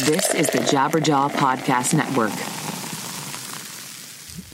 This is the Jabberjaw Podcast Network.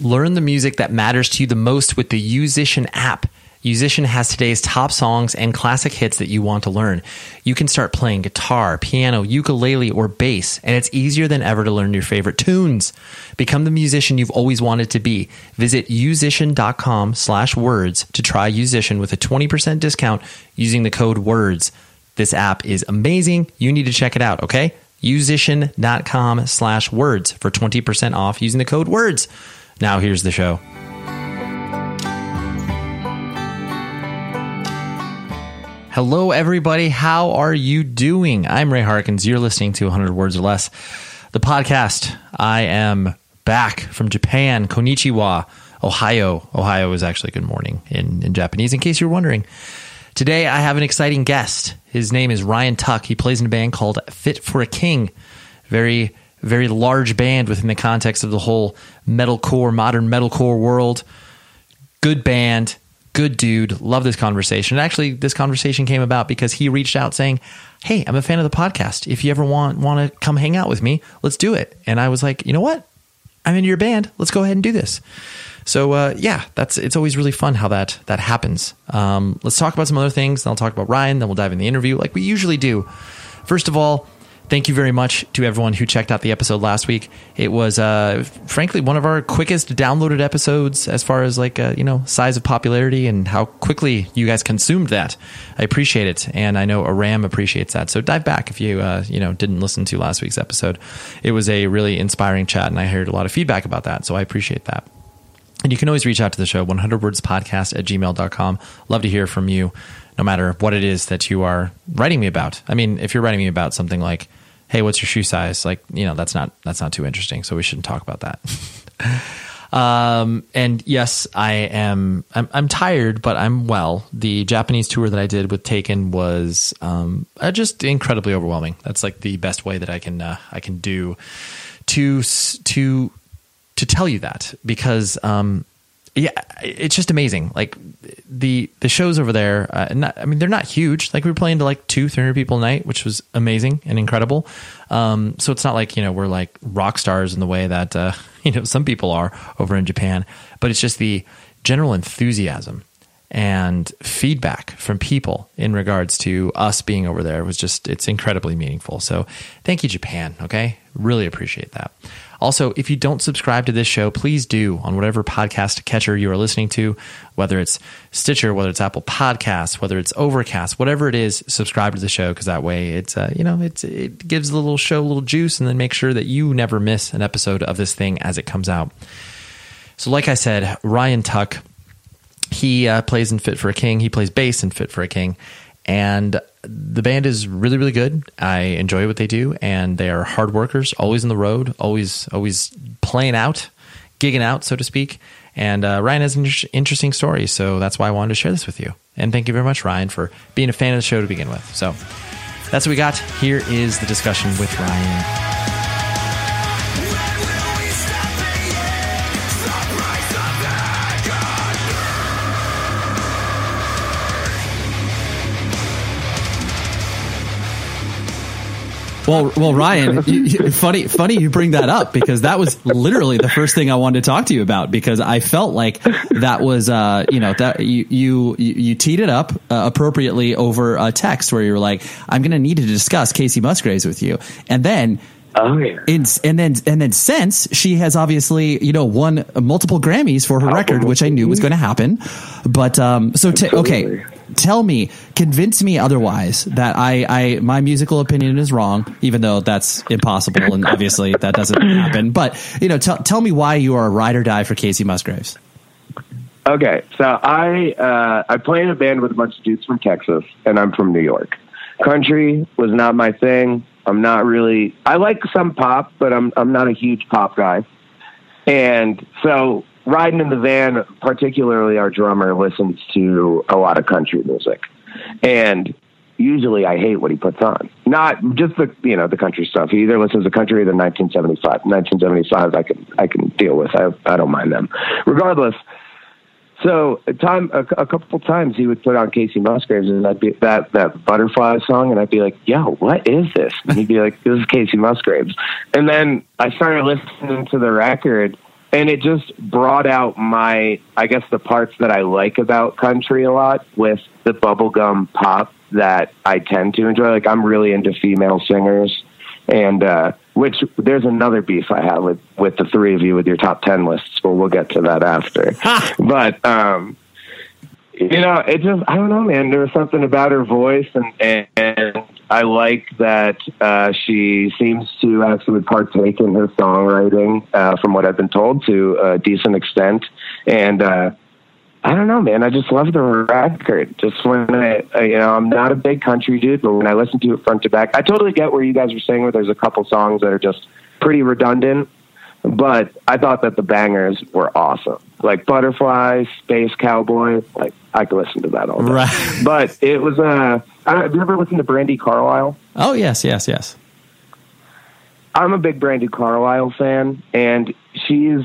Learn the music that matters to you the most with the Yousician app. Yousician has today's top songs and classic hits that you want to learn. You can start playing guitar, piano, ukulele, or bass, and it's easier than ever to learn your favorite tunes. Become the musician you've always wanted to be. Visit yousician.com slash words to try Yousician with a 20% discount using the code WORDS. This app is amazing. You need to check it out, okay? Yousician.com slash words for 20% off using the code WORDS. Now here's the show. Hello, everybody. How are you doing? I'm Ray Harkins. You're listening to 100 Words or Less, the podcast. I am back from Japan, Konichiwa, Ohio. Ohio is actually good morning in, in Japanese, in case you're wondering. Today, I have an exciting guest. His name is Ryan Tuck. He plays in a band called Fit for a King. Very, very large band within the context of the whole metalcore, modern metalcore world. Good band good dude. Love this conversation. And actually, this conversation came about because he reached out saying, "Hey, I'm a fan of the podcast. If you ever want want to come hang out with me, let's do it." And I was like, "You know what? I'm in your band. Let's go ahead and do this." So uh, yeah, that's it's always really fun how that that happens. Um, let's talk about some other things. Then I'll talk about Ryan. Then we'll dive in the interview like we usually do. First of all, thank you very much to everyone who checked out the episode last week. It was, uh, frankly, one of our quickest downloaded episodes as far as like, uh, you know, size of popularity and how quickly you guys consumed that. I appreciate it. And I know Aram appreciates that. So dive back if you, uh, you know, didn't listen to last week's episode. It was a really inspiring chat and I heard a lot of feedback about that. So I appreciate that. And you can always reach out to the show, 100wordspodcast at gmail.com. Love to hear from you no matter what it is that you are writing me about. I mean, if you're writing me about something like, "Hey, what's your shoe size?" like, you know, that's not that's not too interesting, so we shouldn't talk about that. Um, and yes, I am. I'm, I'm, tired, but I'm well. The Japanese tour that I did with Taken was um, uh, just incredibly overwhelming. That's like the best way that I can uh, I can do to to to tell you that because um, yeah, it's just amazing. Like the the shows over there, uh, not, I mean, they're not huge. Like we were playing to like two, three hundred people a night, which was amazing and incredible. Um, so it's not like you know we're like rock stars in the way that uh, you know some people are over in Japan, but it's just the general enthusiasm and feedback from people in regards to us being over there was just it's incredibly meaningful. So thank you, Japan. Okay, really appreciate that. Also, if you don't subscribe to this show, please do on whatever podcast catcher you are listening to, whether it's Stitcher, whether it's Apple Podcasts, whether it's Overcast, whatever it is, subscribe to the show because that way it's uh, you know it's it gives the little show a little juice, and then make sure that you never miss an episode of this thing as it comes out. So, like I said, Ryan Tuck, he uh, plays in Fit for a King. He plays bass in Fit for a King, and the band is really really good. I enjoy what they do, and they are hard workers, always on the road, always always playing out, gigging out, so to speak. And uh, Ryan has an interesting story, so that's why I wanted to share this with you. And thank you very much, Ryan, for being a fan of the show to begin with. So that's what we got. Here is the discussion with Ryan. Well, well, Ryan, funny, funny you bring that up because that was literally the first thing I wanted to talk to you about because I felt like that was, uh, you know, that you you you teed it up uh, appropriately over a text where you're like, I'm going to need to discuss Kacey Musgraves with you, and then. Oh yeah. And, and then and then since she has obviously you know won multiple Grammys for her record, which I knew was going to happen, but um so t- okay tell me, convince me otherwise that I, I, my musical opinion is wrong, even though that's impossible and obviously that doesn't happen. But you know, t- tell me why you are a ride or die for Kacey Musgraves. Okay, so I uh, I play in a band with a bunch of dudes from Texas, and I'm from New York. Country was not my thing. I'm not really. I like some pop, but I'm I'm not a huge pop guy. And so riding in the van, particularly our drummer listens to a lot of country music, and usually I hate what he puts on. Not just the you know the country stuff. He either listens to country or the 1975. 1975 I can I can deal with. I I don't mind them. Regardless. So a time a, a couple times he would put on Kacey Musgraves and I'd be that that butterfly song and I'd be like, "Yo, what is this?" And he'd be like, "This is Kacey Musgraves." And then I started listening to the record and it just brought out my i guess the parts that i like about country a lot with the bubblegum pop that i tend to enjoy. Like i'm really into female singers. And uh which there's another beef i have with with the three of you with your top 10 lists but we'll get to that after. But um you know, it just I don't know, man. There was something about her voice, and and, and I like that uh, she seems to actually partake in her songwriting, uh, from what I've been told, to a decent extent. And uh, I don't know, man. I just love the record. Just when I, you know, I'm not a big country dude, but when I listen to it front to back, I totally get where you guys are saying where there's a couple songs that are just pretty redundant but I thought that the bangers were awesome. Like Butterfly, Space Cowboy, like I could listen to that all day. Right. But it was uh have you ever listened to Brandi Carlile? Oh yes, yes, yes. I'm a big Brandi Carlile fan, and she's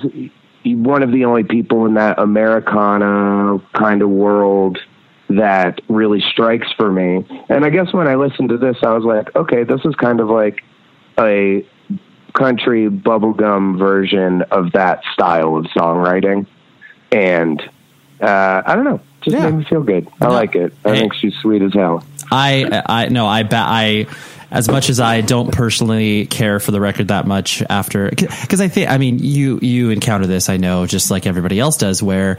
one of the only people in that Americana kind of world that really strikes for me. And I guess when I listened to this, I was like, okay, this is kind of like a country bubblegum version of that style of songwriting. And uh, I don't know, just yeah. made me feel good. I like it. I think she's sweet as hell. I I no I bet I as much as I don't personally care for the record that much after because I think I mean you you encounter this I know just like everybody else does where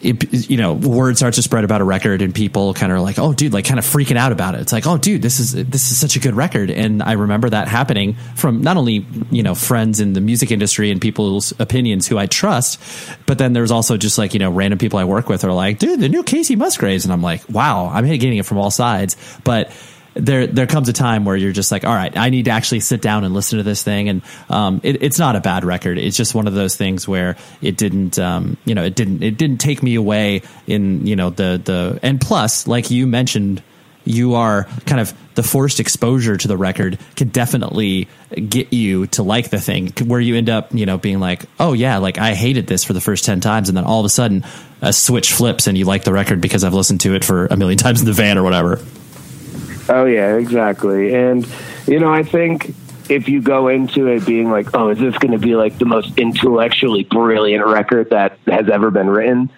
it, you know, word starts to spread about a record and people kind of are like, oh, dude, like kind of freaking out about it. It's like, oh, dude, this is this is such a good record, and I remember that happening from not only you know friends in the music industry and people's opinions who I trust, but then there's also just like you know random people I work with are like, dude, the new Kacey Musgraves, and I'm like, wow, I'm getting it from all sides, but there there comes a time where you're just like, all right, I need to actually sit down and listen to this thing. And um, it, it's not a bad record. It's just one of those things where it didn't, um, you know, it didn't it didn't take me away in you know the the and plus, like you mentioned you are kind of the forced exposure to the record can definitely get you to like the thing where you end up, you know, being like, oh yeah, like I hated this for the first 10 times. And then all of a sudden a switch flips and you like the record because I've listened to it for a million times in the van or whatever. Oh yeah, exactly. And you know, I think if you go into it being like, oh, is this going to be like the most intellectually brilliant record that has ever been written?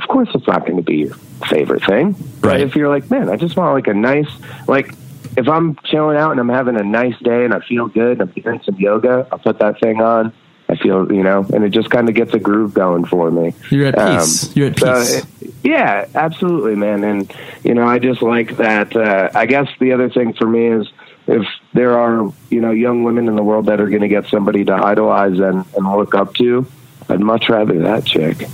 Of course, it's not going to be your favorite thing. But Right. if you're like, man, I just want like a nice, like, if I'm chilling out and I'm having a nice day and I feel good, and I'm doing some yoga, I'll put that thing on. I feel, you know, and it just kind of gets a groove going for me. You're at Um, peace. You're at so peace. it- yeah, absolutely, man. And you know, I just like that. Uh, I guess the other thing for me is if there are you know young women in the world that are going to get somebody to idolize and, and look up to, I'd much rather that chick.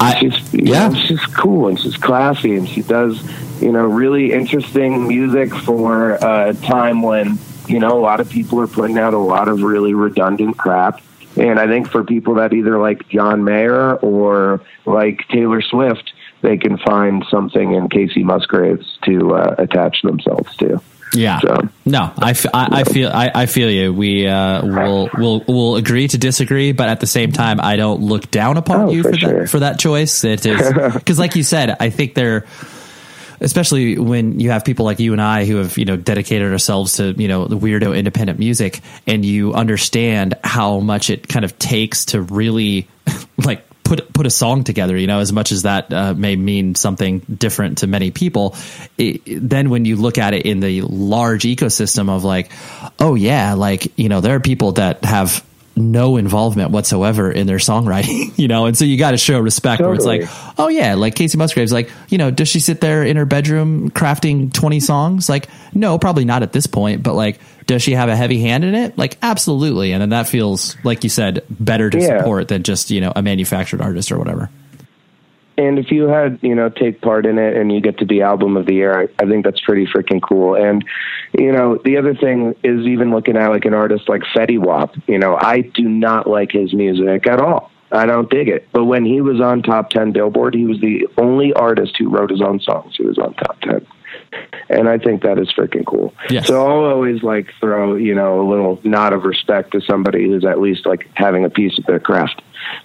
I- she's yeah. know, she's cool and she's classy and she does you know really interesting music for a time when you know a lot of people are putting out a lot of really redundant crap. And I think for people that either like John Mayer or like Taylor Swift, they can find something in Kacey Musgraves to uh, attach themselves to. Yeah. So- No, I, f- I, I feel I, I feel you. We uh, will will will agree to disagree, but at the same time, I don't look down upon Oh, you for for, sure. that for that choice. It is because, like you said, I think they're especially when you have people like you and I who have you know dedicated ourselves to you know the weirdo independent music, and you understand how much it kind of takes to really like put put a song together. You know, as much as that uh, may mean something different to many people, it, then when you look at it in the large ecosystem of like, oh yeah, like you know there are people that have no involvement whatsoever in their songwriting, you know, and so you got to show respect where it's like, oh yeah, like Kacey Musgraves, like, you know, does she sit there in her bedroom crafting 20 songs? Like, no, probably not at this point, but like, does she have a heavy hand in it? Like, absolutely. And then that feels, like you said, better to Yeah. support than just, you know, a manufactured artist or whatever. And if you had, you know, take part in it and you get to be album of the year, I, I think that's pretty freaking cool. And, you know, the other thing is even looking at like an artist like Fetty Wap, you know, I do not like his music at all. I don't dig it. But when he was on top 10 Billboard, he was the only artist who wrote his own songs who was on top 10. And I think that is freaking cool. Yes. So I'll always like throw, you know, a little nod of respect to somebody who's at least like having a piece of their craft.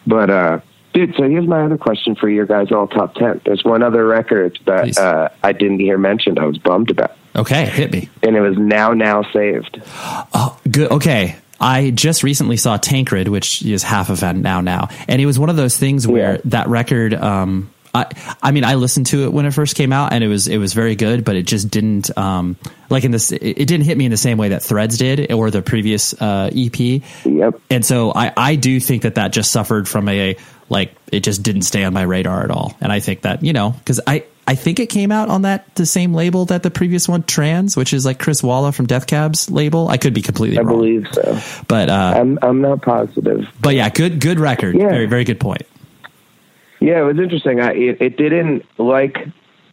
But, uh, dude, so here's my other question for your guys all top 10. There's one other record that uh, I didn't hear mentioned. I was bummed about. Okay. Hit me. And it was Now Now Saved. Oh, good. Okay. I just recently saw Tancred, which is half of that now now, and it was one of those things where Yeah. that record. Um, I, I mean, I listened to it when it first came out, and it was it was very good, but it just didn't um, like in this. It, didn't hit me in the same way that Threads did or the previous uh, EP. Yep. And so I, I do think that that just suffered from a like it just didn't stay on my radar at all. And I think that you know because I I think it came out on that the same label that the previous one Trans, which is like Chris Walla from Death Cab's label. I could be completely wrong. I wrong, believe so. but uh, I'm, I'm not positive. but yeah, good good record. Yeah. Very very good point. Yeah, it was interesting. I, it, it didn't like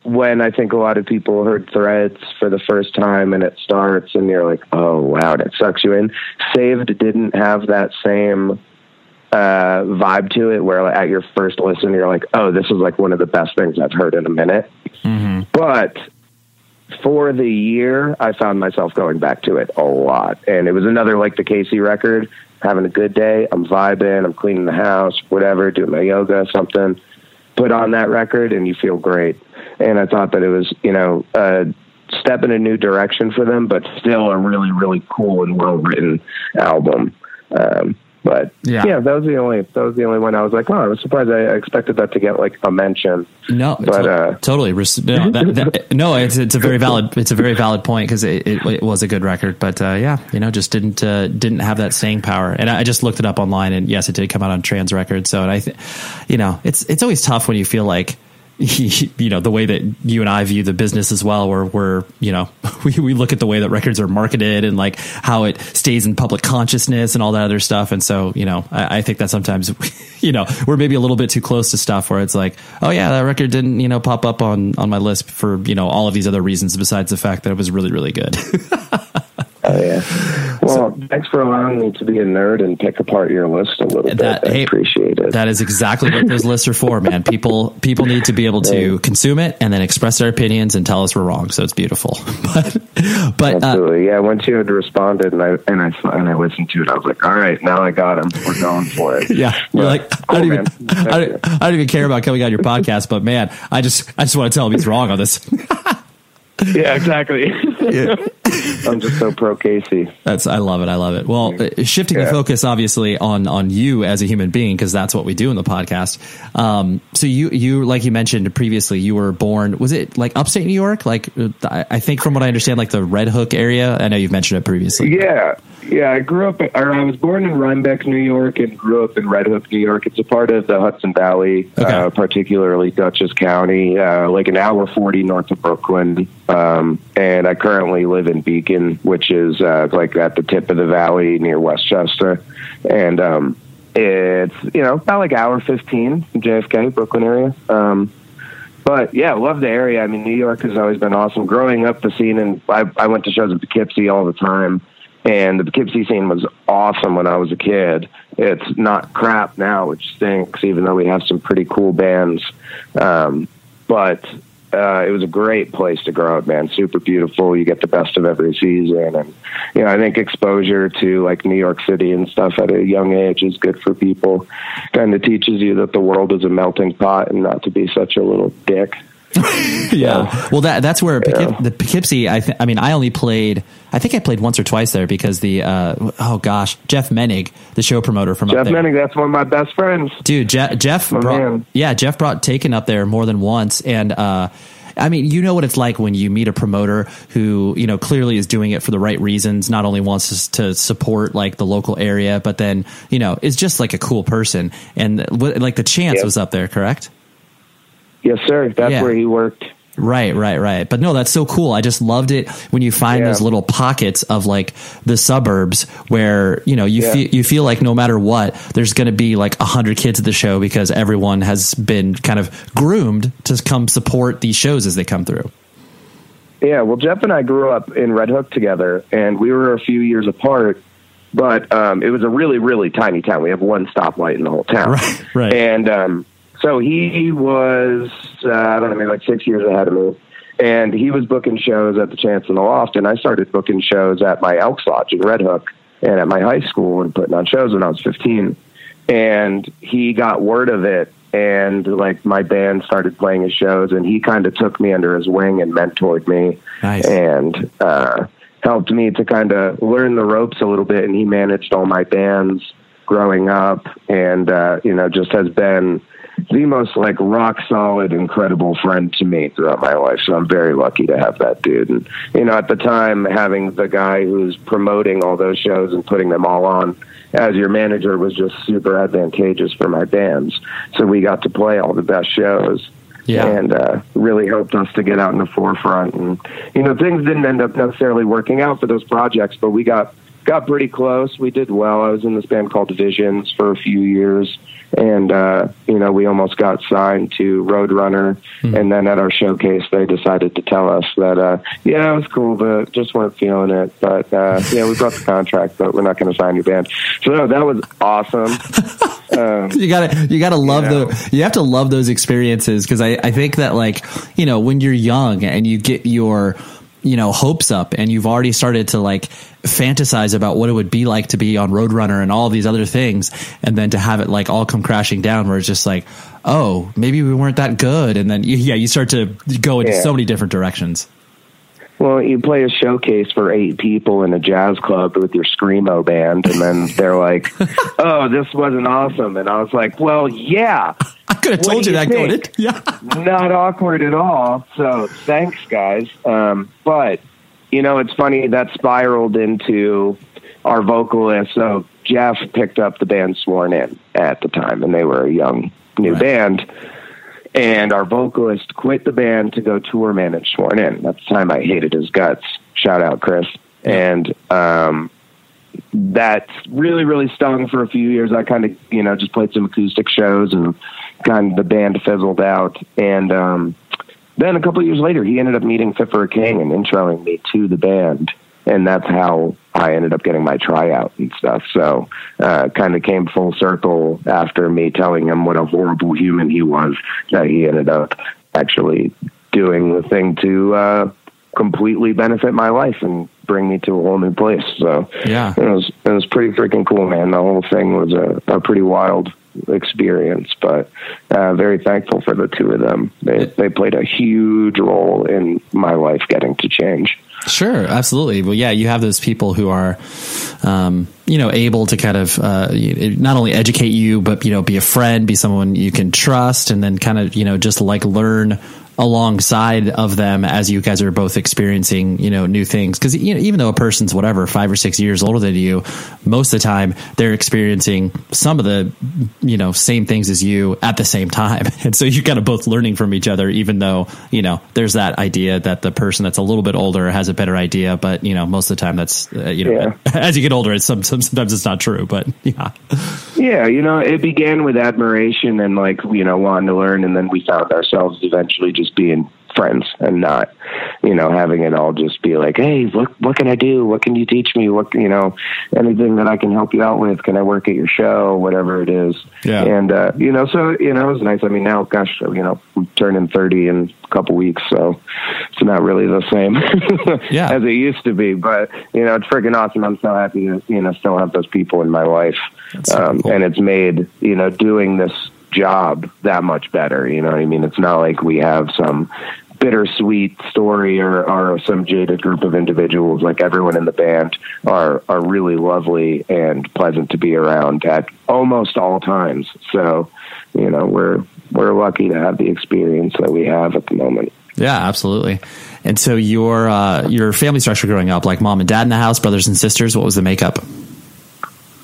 when I think a lot of people heard Threads for the first time and it starts and you're like, oh wow, that sucks you in. Saved didn't have that same uh, vibe to it where at your first listen you're like, oh, this is like one of the best things I've heard in a minute. But for the year, I found myself going back to it a lot. And it was another like the Kacey record, having a good day. I'm vibing, I'm cleaning the house, whatever, doing my yoga, something. Put on that record and you feel great. And I thought that it was, you know, a step in a new direction for them, but still a really, really cool and well written album. Um, but Yeah. yeah. that was the only that was the only one I was like, oh, I was surprised. I I expected that to get like a mention. No, But, to- uh, totally. No, that, that, no, it's it's a very valid it's a very valid point because it, it, it was a good record, but uh, yeah, you know, just didn't uh, didn't have that staying power. And I, I just looked it up online, and yes, it did come out on Trans Records. So, and I, th- you know, it's it's always tough when you feel like you know the way that you and I view the business as well, where we're you know we, we look at the way that records are marketed and like how it stays in public consciousness and all that other stuff. And so you know I, I think that sometimes you know we're maybe a little bit too close to stuff where it's like oh yeah that record didn't you know pop up on on my list for you know all of these other reasons besides the fact that it was really really good. Oh yeah. Well, thanks for allowing me to be a nerd and pick apart your list a little That- bit. I hey, appreciate it. That is exactly what those lists are for, man. People people need to be able to consume it and then express their opinions and tell us we're wrong. So it's beautiful. But but uh, Absolutely, yeah. Once you had responded, and I and I and I listened to it, I was like, "All right, now I got him. We're going for it." yeah, you're But- like I don't even. I don't, I don't even care about coming on your podcast, but man, I just I just want to tell him he's wrong on this. yeah, exactly. I'm just so pro Kacey. That's I love it. I love it. Well, uh, shifting the focus obviously on on you as a human being because that's what we do in the podcast. Um, so you you like you mentioned previously, you were born. Was it like upstate New York? Like uh, I, I think from what I understand, like the Red Hook area. I know you've mentioned it previously. Yeah, yeah. I grew up, or I was born in Rhinebeck, New York, and grew up in Red Hook, New York. It's a part of the Hudson Valley, Okay. uh, particularly Dutchess County, uh, like an hour forty north of Brooklyn. Um, and I currently live in Beacon, which is uh, like at the tip of the valley near Westchester, and um, it's you know about like hour fifteen from JFK, Brooklyn area. Um, but yeah, love the area. I mean, New York has always been awesome. Growing up, the scene, and I, I went to shows at Poughkeepsie all the time, and the Poughkeepsie scene was awesome when I was a kid. It's not crap now, which stinks, even though we have some pretty cool bands. Um, but uh, it was a great place to grow up, man. Super beautiful. You get the best of every season, and you know, I think exposure to like New York City and stuff at a young age is good for people. Kind of teaches you that the world is a melting pot and not to be such a little dick. Yeah. Well, that that's where Poughkeep- the Poughkeepsie. I th- I mean, I only played. I think I played once or twice there because the uh, oh gosh, Jeff Menig, the show promoter from up Jeff. Menig, that's one of my best friends. Dude, Je- Jeff My brought, man. yeah, Jeff brought Taken up there more than once, and uh, I mean, you know what it's like when you meet a promoter who you know clearly is doing it for the right reasons. Not only wants us to support like the local area, but then you know is just like a cool person. And like the Chance Yep. was up there, correct? Yes, sir. That's Yeah. where he worked. Right, right, right. But no, that's so cool. I just loved it when you find Yeah. those little pockets of like the suburbs where you know you Yeah. feel you feel like no matter what, there's going to be like a hundred kids at the show because everyone has been kind of groomed to come support these shows as they come through. Yeah, well, Jeff and I grew up in Red Hook together, and we were a few years apart. But um, it was a really, really tiny town. We have one stoplight in the whole town. Right, right. And um, so he was, uh, I don't know, maybe like six years ahead of me. And he was booking shows at the Chance in the Loft, and I started booking shows at my Elks Lodge in Red Hook and at my high school and putting on shows when I was 15. And he got word of it, and like my band started playing his shows, and he kind of took me under his wing and mentored me Nice. and uh, helped me to kind of learn the ropes a little bit. And he managed all my bands growing up, and uh, you know, just has been the most like rock solid, incredible friend to me throughout my life. So I'm very lucky to have that dude. And you know, at the time, having the guy who's promoting all those shows and putting them all on as your manager was just super advantageous for my bands. So we got to play all the best shows Yeah. and uh, really helped us to get out in the forefront. And you know, things didn't end up necessarily working out for those projects, but we got got pretty close. We did well. I was in this band called Visions for a few years, and uh, you know, we almost got signed to Roadrunner. And then at our showcase, they decided to tell us that uh, yeah, it was cool, but just weren't feeling it. But uh, yeah, we brought the contract, but we're not going to sign your band. So no, that was awesome. Um, you gotta you gotta love You know. the you have to love those experiences because I, I think that like you know when you're young and you get your you know hopes up and you've already started to like fantasize about what it would be like to be on Roadrunner and all these other things and then to have it like all come crashing down where it's just like oh maybe we weren't that good. And then you, yeah you start to go into Yeah. so many different directions. Well, you play a showcase for eight people in a jazz club with your screamo band, and then they're like, "Oh, this wasn't awesome," and I was like, "Well, yeah, could have told you you that in yeah not awkward at all." So thanks, guys. Um, but you know, it's funny that spiraled into our vocalist. So Jeff picked up the band Sworn In at the time, and they were a young new Right. band. and our vocalist quit the band to go tour manage Sworn In. At the time, I hated his guts. Shout out, Chris. And um, that really, really stung for a few years. I kind of, you know, just played some acoustic shows and kind of the band fizzled out. And um, then a couple of years later, he ended up meeting Fit for a King and introing me to the band. And that's how I ended up getting my tryout and stuff. So, uh, kind of came full circle after me telling him what a horrible human he was that he ended up actually doing the thing to, uh, completely benefit my life and bring me to a whole new place. So Yeah. it was it was pretty freaking cool, man. The whole thing was a, a pretty wild experience, but uh, very thankful for the two of them. They they played a huge role in my life getting to change. Sure, absolutely. Well, yeah, you have those people who are, um, you know, able to kind of uh, not only educate you, but you know, be a friend, be someone you can trust, and then kind of you know just like learn alongside of them as you guys are both experiencing you know new things. Because you know even though a person's whatever five or six years older than you most of the time they're experiencing some of the you know same things as you at the same time. And so you're kind of both learning from each other even though you know there's that idea that the person that's a little bit older has a better idea but you know most of the time that's uh, you know Yeah. as you get older it's some, some sometimes it's not true but yeah. Yeah, you know, it began with admiration and like you know wanting to learn, and then we found ourselves eventually just being friends and not, you know, having it all just be like, hey, what what can I do? What can you teach me? What you know, anything that I can help you out with? Can I work at your show? Whatever it is. Yeah. And uh, you know, so you know, it was nice. I mean, now, gosh, you know, I'm turning thirty in a couple weeks, so it's not really the same Yeah. as it used to be. But you know, it's freaking awesome. I'm so happy to you know still have those people in my life, um, cool. and it's made you know doing this job that much better. You know what I mean? It's not like we have some bittersweet story or, or some jaded group of individuals. Like everyone in the band are are really lovely and pleasant to be around at almost all times. So, you know, we're we're lucky to have the experience that we have at the moment. Yeah, absolutely. And so your uh, your family structure growing up, like mom and dad in the house, brothers and sisters, what was the makeup?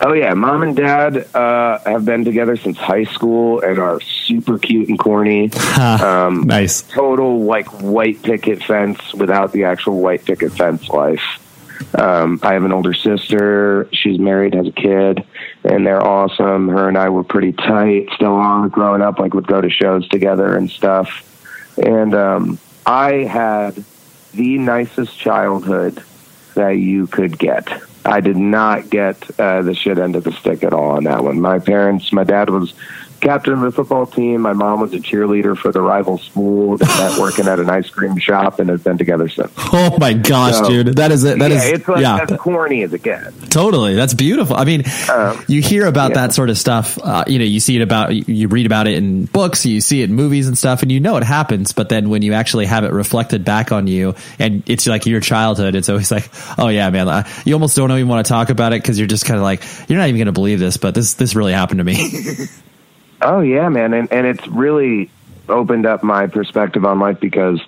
Oh yeah, mom and dad uh, have been together since high school and are super cute and corny. um, Nice. total like white picket fence without the actual white picket fence life. Um, I have an older sister. She's married, has a kid, and they're awesome. Her and I were pretty tight, still on growing up. Like would go to shows together and stuff. And um, I had the nicest childhood that you could get. I did not get uh, the shit end of the stick at all on that one. My parents, my dad was captain of the football team. My mom was a cheerleader for the rival school. They met working at an ice cream shop and have been together since. Oh my gosh, So- dude, that is it. That yeah, is it's like yeah, as corny as it gets. totally. That's beautiful. I mean, Um, you hear about yeah. that sort of stuff. Uh, you know, you see it about, you read about it in books, you see it in movies and stuff, and you know it happens. But then when you actually have it reflected back on you, and it's like your childhood, it's always like, oh yeah, man, I- you almost don't even want to talk about it because you're just kind of like, you're not even going to believe this, but this this really happened to me. Oh yeah, man, and and it's really opened up my perspective on life because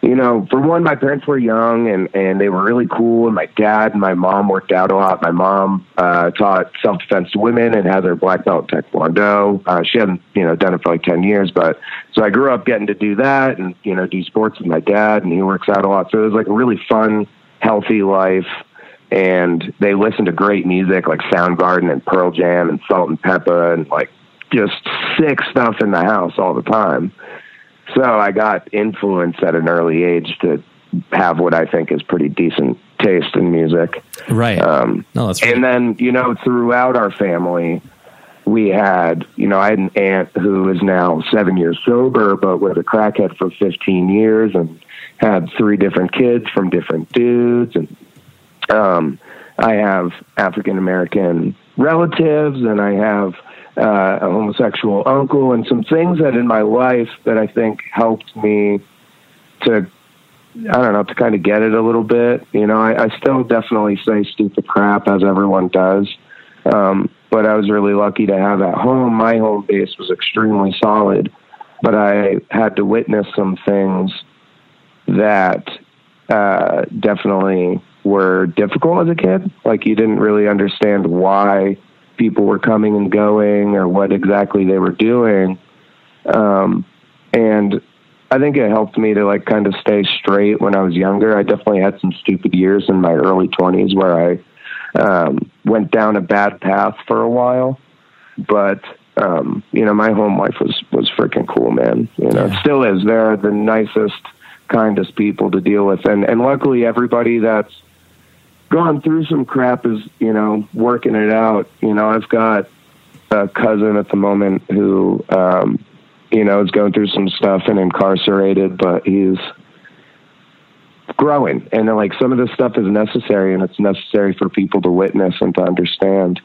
you know, for one, my parents were young and and they were really cool, and my dad and my mom worked out a lot. My mom uh, taught self defense to women and has her black belt in taekwondo. Uh, she hadn't you know done it for like ten years, but so I grew up getting to do that and you know do sports with my dad, and he works out a lot. So it was like a really fun, healthy life and they listen to great music like Soundgarden and Pearl Jam and Salt and Pepper and like just sick stuff in the house all the time. So I got influenced at an early age to have what I think is pretty decent taste in music. right. Um, no, that's and then, you know, throughout our family, we had, you know, I had an aunt who is now seven years sober, but was a crackhead for 15 years and had three different kids from different dudes. And um, I have African American relatives and I have uh, a homosexual uncle and some things that in my life that I think helped me to I don't know, to kind of get it a little bit. You know, I, I still definitely say stupid crap as everyone does. Um, but I was really lucky to have at home. My home base was extremely solid, but I had to witness some things that uh, definitely were difficult as a kid. Like you didn't really understand why people were coming and going or what exactly they were doing. Um, and I think it helped me to like kind of stay straight when I was younger. I definitely had some stupid years in my early 20s where I um, went down a bad path for a while, but um, you know, my home life was was freaking cool, man. You know, it still is. They're the nicest, kindest people to deal with, and and luckily everybody that's gone through some crap is you know working it out. You know, I've got a cousin at the moment who um, you know is going through some stuff and incarcerated, but he's growing. And like some of this stuff is necessary and it's necessary for people to witness and to understand.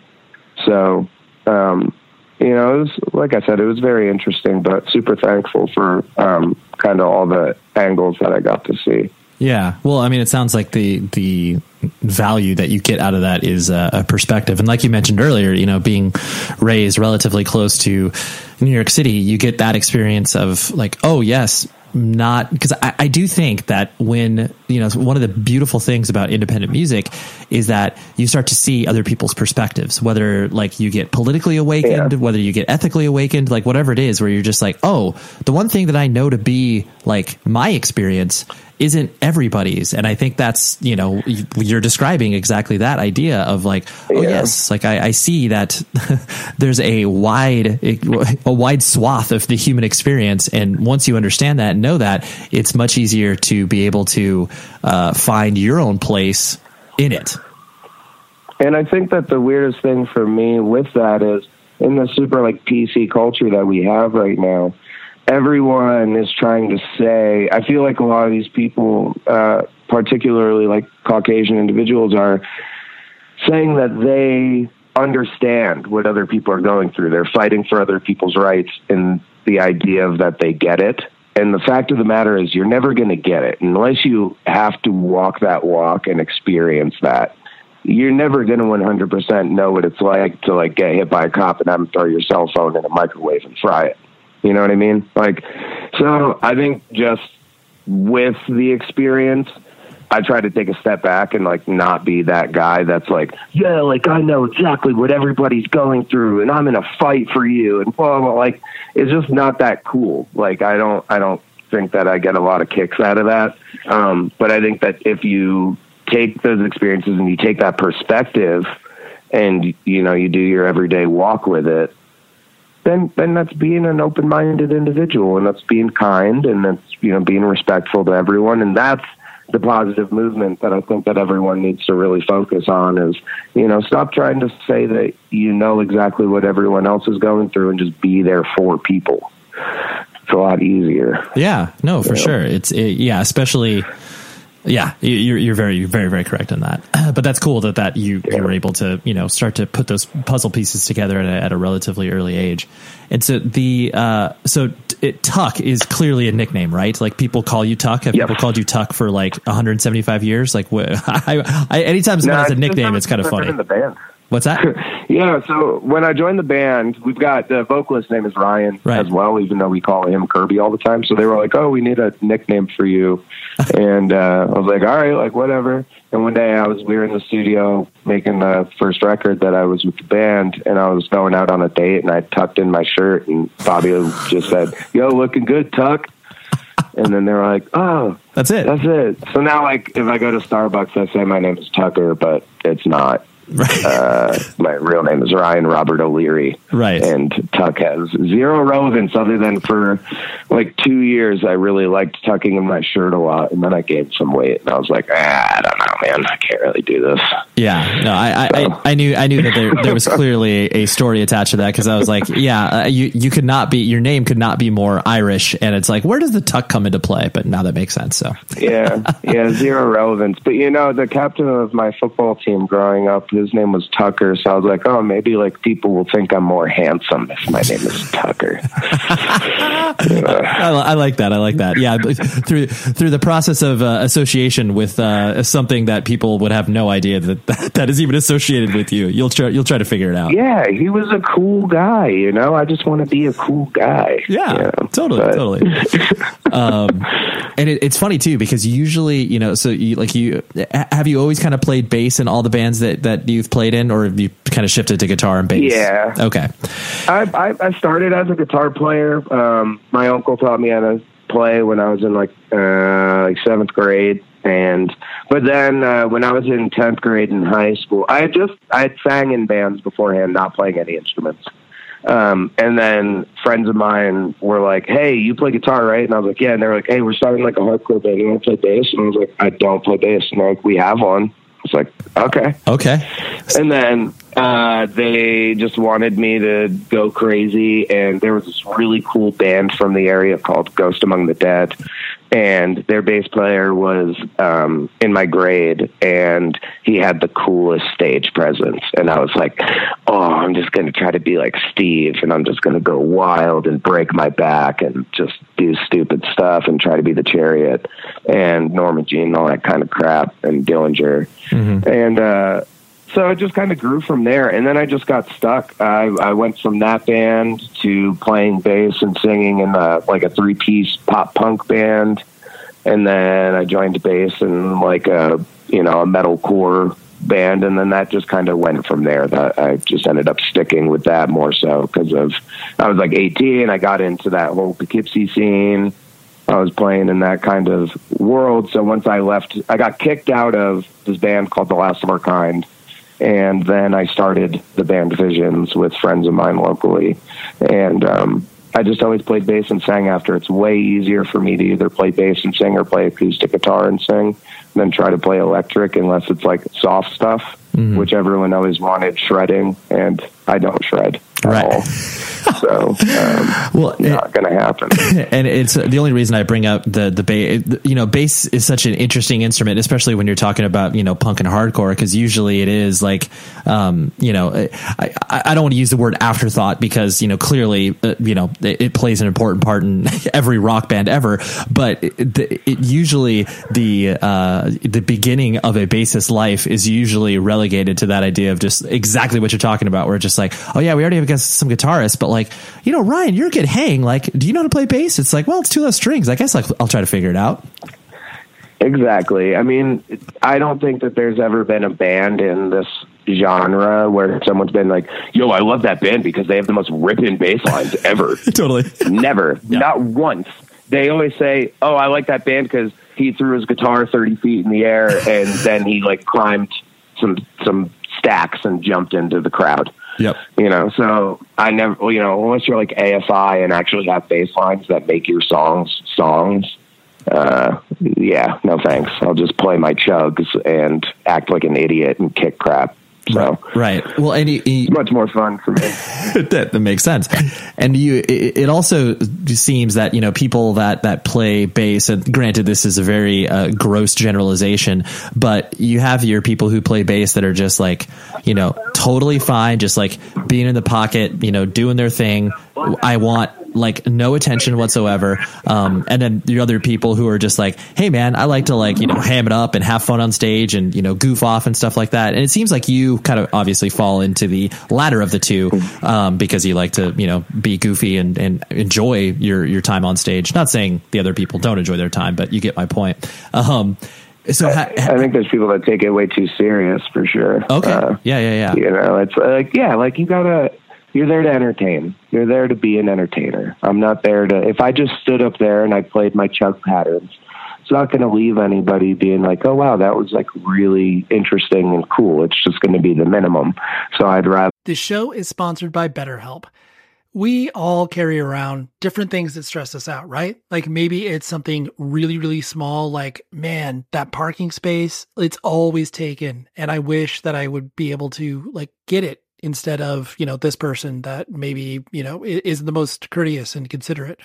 So um you know it was like i said it was very interesting but super thankful for um kind of all the angles that i got to see Yeah. Well, I mean, it sounds like the the value that you get out of that is a, a perspective, and like you mentioned earlier, you know, being raised relatively close to New York City, you get that experience of like, oh yes, not because I, I do think that when you know one of the beautiful things about independent music is that you start to see other people's perspectives, whether like you get politically awakened, whether you get ethically awakened, like whatever it is, where you're just like, oh, the one thing that I know to be like my experience isn't everybody's. And i think that's you know you're describing exactly that idea of like oh Yeah. yes like I, I see that there's a wide a wide swath of the human experience. And once you understand that and know that it's much easier to be able to uh, find your own place in it. And I think that the weirdest thing for me with that is in the super like PC culture that we have right now, everyone is trying to say, I feel like a lot of these people, uh, particularly like Caucasian individuals, are saying that they understand what other people are going through. They're fighting for other people's rights and the idea of that they get it. And the fact of the matter is, you're never going to get it unless you have to walk that walk and experience that you're never going to 100% know what it's like to like get hit by a cop and have them throw your cell phone in a microwave and fry it. You know what I mean? Like, so I think just with the experience, I try to take a step back and like not be that guy that's like, yeah, like I know exactly what everybody's going through and I'm in a fight for you and blah, blah, blah. Like, it's just not that cool. Like, I don't, I don't think that I get a lot of kicks out of that. Um, but I think that if you take those experiences and you take that perspective and you know you do your everyday walk with it then then that's being an open-minded individual and that's being kind and that's you know being respectful to everyone and that's the positive movement that I think that everyone needs to really focus on is you know stop trying to say that you know exactly what everyone else is going through and just be there for people it's a lot easier Yeah, no, for Yeah. sure. It's it, yeah, especially yeah, you- you're you're very very very correct on that. But that's cool that that you you were able to you know start to put those puzzle pieces together at a, at a relatively early age. And so the uh, so it, Tuck is clearly a nickname, right? Like people call you Tuck. Have Yep. people called you Tuck for like 175 years? Like wh- I, I, anytime someone has a nickname, it's kind of funny. in the band What's that? yeah, so when I joined the band, we've got the vocalist name is Ryan Right. as well, even though we call him Kirby all the time. So they were like, "Oh, we need a nickname for you," and uh, I was like, "All right, like whatever." And one day I was we were in the studio making the first record that I was with the band, and I was going out on a date, and I tucked in my shirt, and Bobby just said, "Yo, looking good, Tuck." And then they're like, "Oh, That's it. that's it." So now, like, if I go to Starbucks, I say my name is Tucker, but it's not uh, my real name is Ryan Robert O'Leary. Right. And Tuck has zero relevance other than for like two years, I really liked tucking in my shirt a lot. And then I gained some weight and I was like, ah, I don't know, man. I can't really do this. Yeah, no, I, I, I, I knew, I knew that there, there was clearly a story attached to that because I was like, yeah, uh, you, you could not be, your name could not be more Irish, and it's like, where does the tuck come into play? But now that makes sense. So Yeah. Yeah. Zero relevance. But you know, the captain of my football team growing up, his name was Tucker. So I was like, oh, maybe like people will think I'm more handsome if my name is Tucker. I, I like that. I like that. Yeah, through through the process of uh, association with uh, something that people would have no idea that that is even associated with you, you'll try, you'll try to figure it out. yeah. He was a cool guy. You know, I just want to be a cool guy. Yeah, you know? totally, But- totally. um, and it, it's funny too because usually, you know, so you, like you have you always kind of played bass in all the bands that that that you've played in, or have you kind of shifted to guitar and bass? Yeah. Okay. I, I, I started as a guitar player. Um, my uncle taught me how to play when I was in like uh, like seventh grade, and but then uh, when I was in tenth grade in high school, I had just I had sang in bands beforehand, not playing any instruments. Um, and then friends of mine were like, "Hey, you play guitar, right?" And I was like, "Yeah." And they're like, "Hey, we're starting like a hardcore band. You want to play bass?" And I was like, "I don't play bass." And they're like, "We have one." I was like, "Okay." Okay. And then uh, they just wanted me to go crazy. And there was this really cool band from the area called Ghost Among the Dead. And their bass player was um, in my grade, and he had the coolest stage presence. And I was like, oh, I'm just going to try to be like Steve, and I'm just going to go wild and break my back and just do stupid stuff and try to be the chariot and Norma Jean and all that kind of crap and Dillinger. And, uh, so it just kind of grew from there. And then i just got stuck. I i went from that band to playing bass and singing in a, like a three piece pop punk band. And then i joined bass in like a you know a metalcore band. And then that just kind of went from there. That i just ended up sticking with that more so because of i was like 18 i got into that whole poughkeepsie scene. I was playing in that kind of world. So once I left, I got kicked out of this band called The Last of Our Kind. And then I started the band Visions with friends of mine locally. And um, I just always played bass and sang after. It's way easier for me to either play bass and sing or play acoustic guitar and sing than try to play electric unless it's like soft stuff, which everyone always wanted shredding. And I don't shred at Right. all. so um, Well, not going to happen. and it's the only reason I bring up the the bass. You know, bass is such an interesting instrument, especially when you're talking about you know punk and hardcore, because usually it is like, um, you know, I, I don't want to use the word afterthought because you know clearly uh, you know it, it plays an important part in every rock band ever, but it, it usually the uh, the beginning of a bassist life is usually relegated to that idea of just exactly what you're talking about, where it's just like, oh yeah, we already have some guitarists, but like, you know, Ryan, you're a good hang. Like, do you know how to play bass? It's like, well, it's two less strings. I guess like I'll try to figure it out. Exactly. I mean, I don't think that there's ever been a band in this genre where someone's been like, "Yo, I love that band because they have the most ripping bass lines ever." totally. Never, not once. They always say, "Oh, I like that band because he threw his guitar thirty feet in the air and then he like climbed some some stacks and jumped into the crowd." Yep. You know, so I never, well, you know, unless you're like AFI and actually have bass lines that make your songs songs. Uh, yeah, no thanks. I'll just play my chugs and act like an idiot and kick crap. So Right. Well, and it's much more fun for me. that, that makes sense. And you, it, it also seems that, you know, people that, that play bass, and granted, this is a very uh, gross generalization, but you have your people who play bass that are just like, you know, totally fine, just like being in the pocket, you know, doing their thing. I want like no attention whatsoever. Um, and then the other people who are just like, Hey man, I like to like, you know, ham it up and have fun on stage and, you know, goof off and stuff like that. And it seems like you kind of obviously fall into the latter of the two, um, because you like to, you know, be goofy and, and enjoy your, your time on stage. Not saying the other people don't enjoy their time, but you get my point. Um, so ha- I think there's people that take it way too serious for sure. Okay. Uh, yeah, yeah, yeah. you know, it's like, yeah, like you gotta, you're there to entertain. You're there to be an entertainer. I'm not there to, if I just stood up there and I played my chug patterns, it's not going to leave anybody being like, oh, wow, that was like really interesting and cool. It's just going to be the minimum. So I'd rather. The show is sponsored by BetterHelp. We all carry around different things that stress us out, right? Like maybe it's something really, really small, like, man, that parking space, it's always taken. And I wish that I would be able to like get it instead of, you know, this person that maybe, you know, is the most courteous and considerate.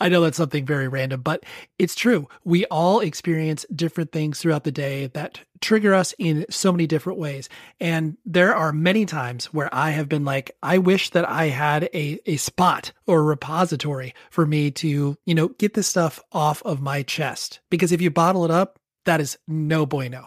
I know that's something very random, but it's true. We all experience different things throughout the day that trigger us in so many different ways. And there are many times where I have been like, I wish that I had a, a spot or a repository for me to, you know, get this stuff off of my chest. Because if you bottle it up, that is no bueno.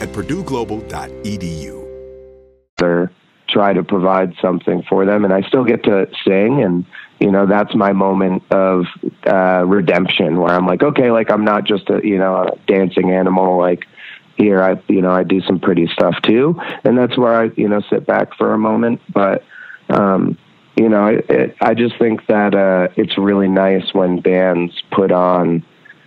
at purdueglobal.edu. Or try to provide something for them, and I still get to sing, and you know that's my moment of uh, redemption where I'm like, okay, like I'm not just a you know a dancing animal, like here I you know I do some pretty stuff too, and that's where I you know sit back for a moment, but. um you know, it, it, I just think that uh, it's really nice when bands put on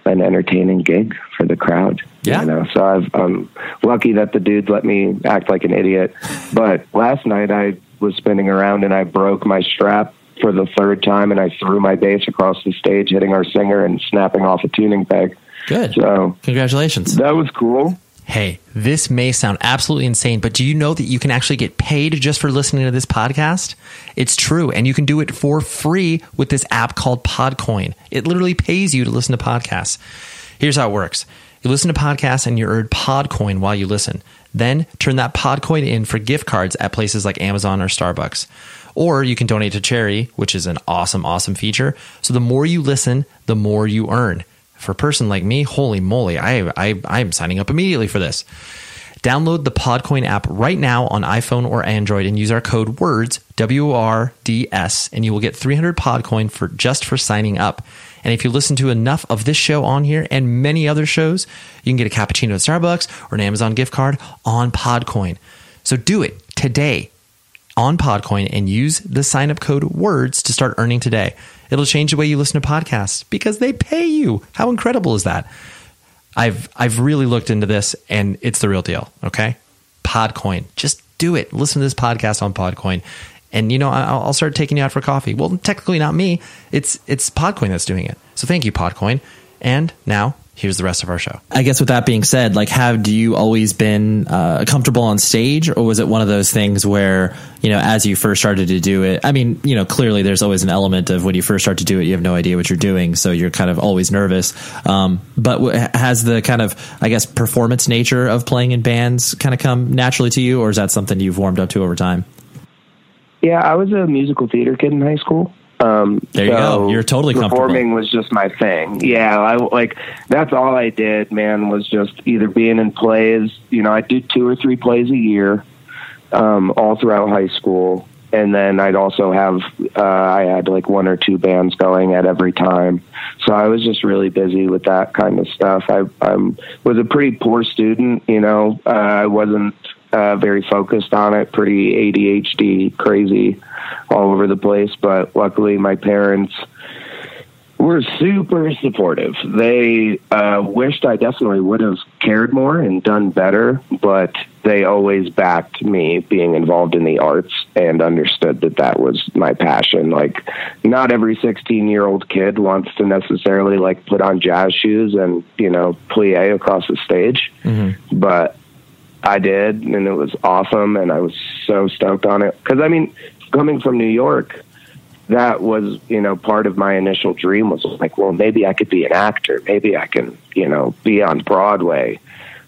an entertaining gig for the crowd. Yeah. You know, so I've, I'm lucky that the dude let me act like an idiot. But last night I was spinning around and I broke my strap for the third time and I threw my bass across the stage, hitting our singer and snapping off a tuning peg. Good. So Congratulations. that was cool. Hey, this may sound absolutely insane, but do you know that you can actually get paid just for listening to this podcast? It's true, and you can do it for free with this app called Podcoin. It literally pays you to listen to podcasts. Here's how it works. You listen to podcasts and you earn Podcoin while you listen. Then turn that Podcoin in for gift cards at places like Amazon or Starbucks. Or you can donate to charity, which is an awesome, awesome feature. So the more you listen, the more you earn. For a person like me, holy moly, I, I, I'm signing up immediately for this. Download the Podcoin app right now on iPhone or Android and use our code WORDS, W R D S, and you will get 300 Podcoin for just for signing up. And if you listen to enough of this show on here and many other shows, you can get a cappuccino at Starbucks or an Amazon gift card on Podcoin. So do it today on Podcoin and use the sign up code WORDS to start earning today. It'll change the way you listen to podcasts because they pay you. How incredible is that? I've I've really looked into this and it's the real deal, okay? Podcoin. Just do it. Listen to this podcast on Podcoin. And you know, I'll, start taking you out for coffee. Well, technically not me. It's it's Podcoin that's doing it. So thank you Podcoin. And now here's the rest of our show. I guess with that being said, like, have you always been uh, comfortable on stage, or was it one of those things where you know, as you first started to do it? I mean, you know, clearly there's always an element of when you first start to do it, you have no idea what you're doing, so you're kind of always nervous. Um, but w- has the kind of, I guess, performance nature of playing in bands kind of come naturally to you, or is that something you've warmed up to over time? Yeah, I was a musical theater kid in high school. Um, there you so go. You're totally performing was just my thing. Yeah, I like that's all I did. Man, was just either being in plays. You know, I did two or three plays a year, um, all throughout high school, and then I'd also have uh, I had like one or two bands going at every time. So I was just really busy with that kind of stuff. I I was a pretty poor student. You know, uh, I wasn't uh, very focused on it, pretty ADHD, crazy, all over the place. But luckily, my parents were super supportive. They uh, wished I definitely would have cared more and done better, but they always backed me being involved in the arts and understood that that was my passion. Like, not every 16 year old kid wants to necessarily like put on jazz shoes and, you know, plie across the stage, mm-hmm. but I did, and it was awesome, and I was so stoked on it. Because I mean, coming from New York, that was you know part of my initial dream was like, well, maybe I could be an actor, maybe I can you know be on Broadway.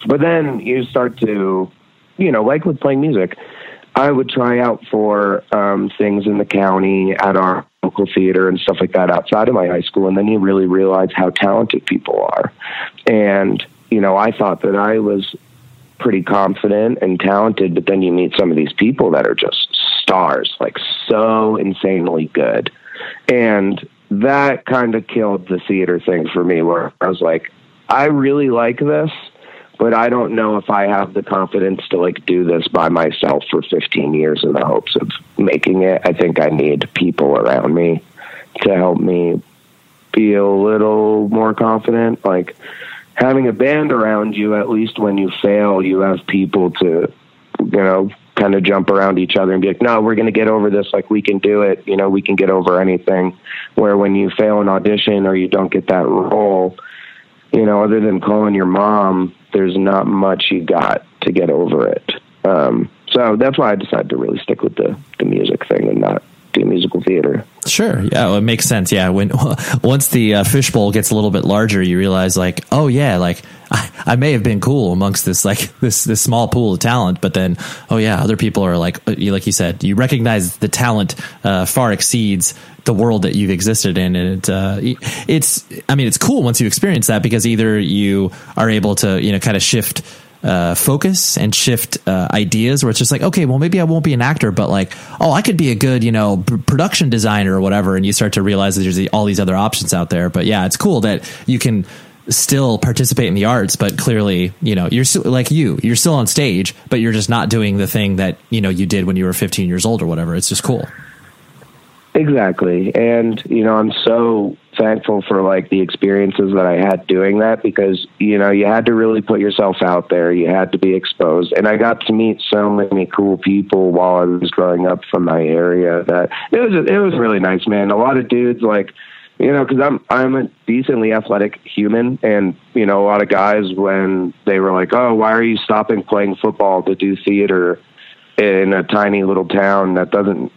But then you start to, you know, like with playing music, I would try out for um, things in the county at our local theater and stuff like that outside of my high school, and then you really realize how talented people are. And you know, I thought that I was pretty confident and talented, but then you meet some of these people that are just stars, like so insanely good. And that kind of killed the theater thing for me, where I was like, I really like this, but I don't know if I have the confidence to like do this by myself for 15 years in the hopes of making it. I think I need people around me to help me be a little more confident. Like, having a band around you, at least when you fail, you have people to, you know, kind of jump around each other and be like, no, we're going to get over this. Like, we can do it. You know, we can get over anything. Where when you fail an audition or you don't get that role, you know, other than calling your mom, there's not much you got to get over it. Um, so that's why I decided to really stick with the, the music thing and not do musical theater. Sure. Yeah, well, it makes sense. Yeah, when once the uh, fishbowl gets a little bit larger, you realize like, oh yeah, like I, I, may have been cool amongst this like this this small pool of talent, but then oh yeah, other people are like uh, like you said, you recognize the talent uh, far exceeds the world that you've existed in, and it, uh, it's I mean it's cool once you experience that because either you are able to you know kind of shift uh, focus and shift uh, ideas where it's just like, okay, well, maybe I won't be an actor, but like, oh, I could be a good, you know, production designer or whatever. And you start to realize that there's all these other options out there. But yeah, it's cool that you can still participate in the arts, but clearly, you know, you're still like you, you're still on stage, but you're just not doing the thing that, you know, you did when you were 15 years old or whatever. It's just cool. Exactly. And, you know, I'm so thankful for like the experiences that I had doing that because, you know, you had to really put yourself out there. You had to be exposed. And I got to meet so many cool people while I was growing up from my area that it was, it was really nice, man. A lot of dudes like, you know, because I'm I'm a decently athletic human, and you know, a lot of guys when they were like, "Oh, why are you stopping playing football to do theater in a tiny little town that doesn't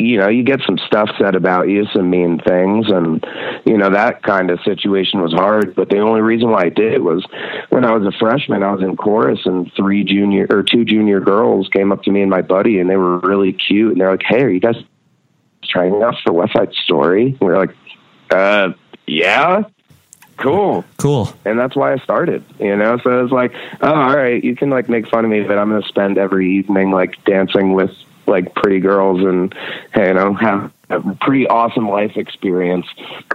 you know, you get some stuff said about you, some mean things, and you know that kind of situation was hard. But the only reason why I did it was when I was a freshman, I was in chorus, and three junior or two junior girls came up to me and my buddy, and they were really cute, and they're like, "Hey, are you guys trying out for West Side Story?" And we are like, "Uh, yeah." Cool. Cool. And that's why I started, you know? So it's like, oh, all right, you can like make fun of me, but I'm going to spend every evening like dancing with like pretty girls and you know have a pretty awesome life experience.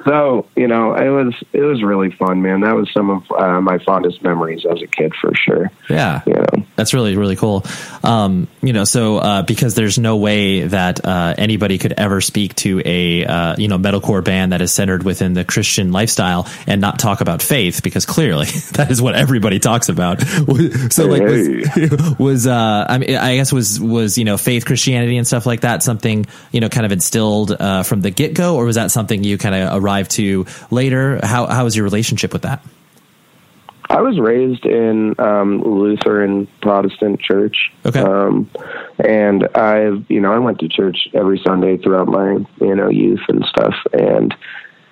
So you know, it was it was really fun, man. That was some of uh, my fondest memories as a kid, for sure. Yeah, you know, that's really really cool. Um, you know, so uh, because there's no way that uh, anybody could ever speak to a uh, you know metalcore band that is centered within the Christian lifestyle and not talk about faith, because clearly that is what everybody talks about. so like hey. was, was uh, I mean, I guess was was you know faith Christianity and stuff like that something you know kind of instilled uh, from the get go, or was that something you kind of arrived to later? How how was your relationship with that? I was raised in um, Lutheran Protestant church. Okay. Um, and I, you know, I went to church every Sunday throughout my, you know, youth and stuff. And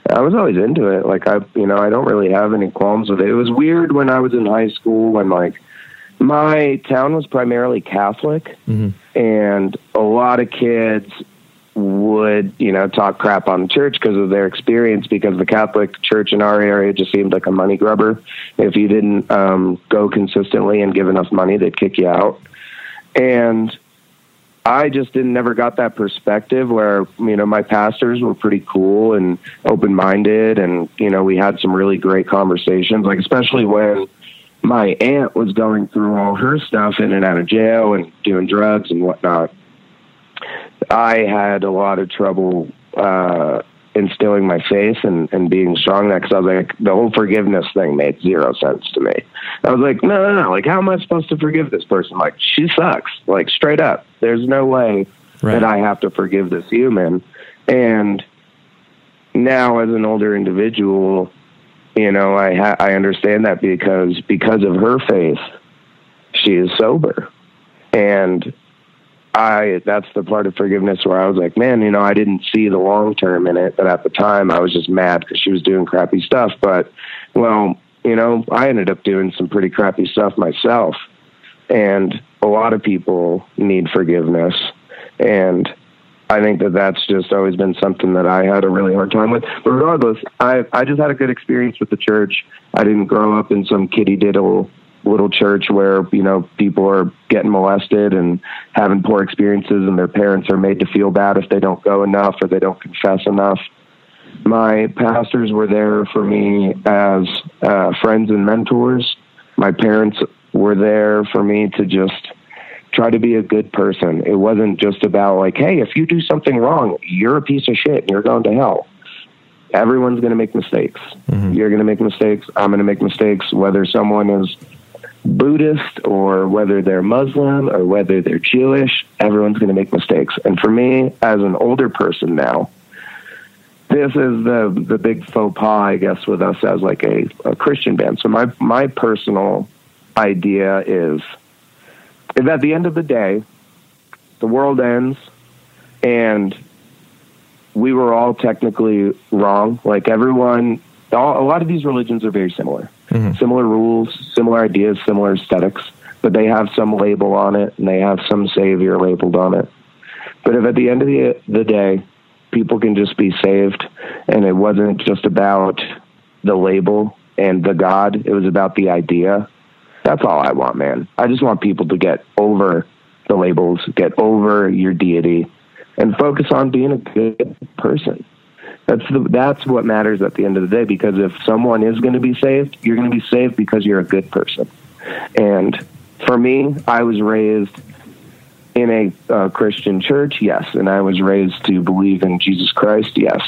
I was always into it. Like I, you know, I don't really have any qualms with it. It was weird when I was in high school when like my town was primarily Catholic, and a lot of kids would you know talk crap on the church because of their experience because the catholic church in our area just seemed like a money grubber. If you didn't um go consistently and give enough money they'd kick you out. And i just didn't never got that perspective where you know my pastors were pretty cool and open minded and you know we had some really great conversations like especially when my aunt was going through all her stuff in and out of jail and doing drugs and whatnot I had a lot of trouble uh, instilling my faith and, and being strong that because I was like, the whole forgiveness thing made zero sense to me. I was like, no, no, no. Like, how am I supposed to forgive this person? Like, she sucks. Like, straight up. There's no way Right. that I have to forgive this human. And now, as an older individual, you know, I ha- I understand that because because of her faith, she is sober, and I that's the part of forgiveness where I was like, man, you know, I didn't see the long term in it, but at the time I was just mad because she was doing crappy stuff. But well, you know, I ended up doing some pretty crappy stuff myself, and a lot of people need forgiveness, and I think that that's just always been something that I had a really hard time with. But regardless, I I just had a good experience with the church. I didn't grow up in some kitty diddle little church where you know people are getting molested and having poor experiences, and their parents are made to feel bad if they don't go enough or they don't confess enough. My pastors were there for me as uh, friends and mentors. My parents were there for me to just try to be a good person. It wasn't just about like, hey, if you do something wrong, you're a piece of shit and you're going to hell. Everyone's going to make mistakes. You're going to make mistakes. I'm going to make mistakes, whether someone is Buddhist or whether they're Muslim or whether they're Jewish. Everyone's going to make mistakes. And for me, as an older person now, this is the the big faux pas, I guess, with us as like a, a Christian band. So my my personal idea is if at the end of the day, the world ends and we were all technically wrong. Like everyone, all, a lot of these religions are very similar, Mm-hmm. similar rules, similar ideas, similar aesthetics, but they have some label on it and they have some savior labeled on it. But if at the end of the, the day, people can just be saved and it wasn't just about the label and the God, it was about the idea. That's all I want, man. I just want people to get over the labels, get over your deity, and focus on being a good person. That's the, that's what matters at the end of the day. Because if someone is going to be saved, you're going to be saved because you're a good person. And for me, I was raised in a uh, Christian church, yes, and I was raised to believe in Jesus Christ, yes.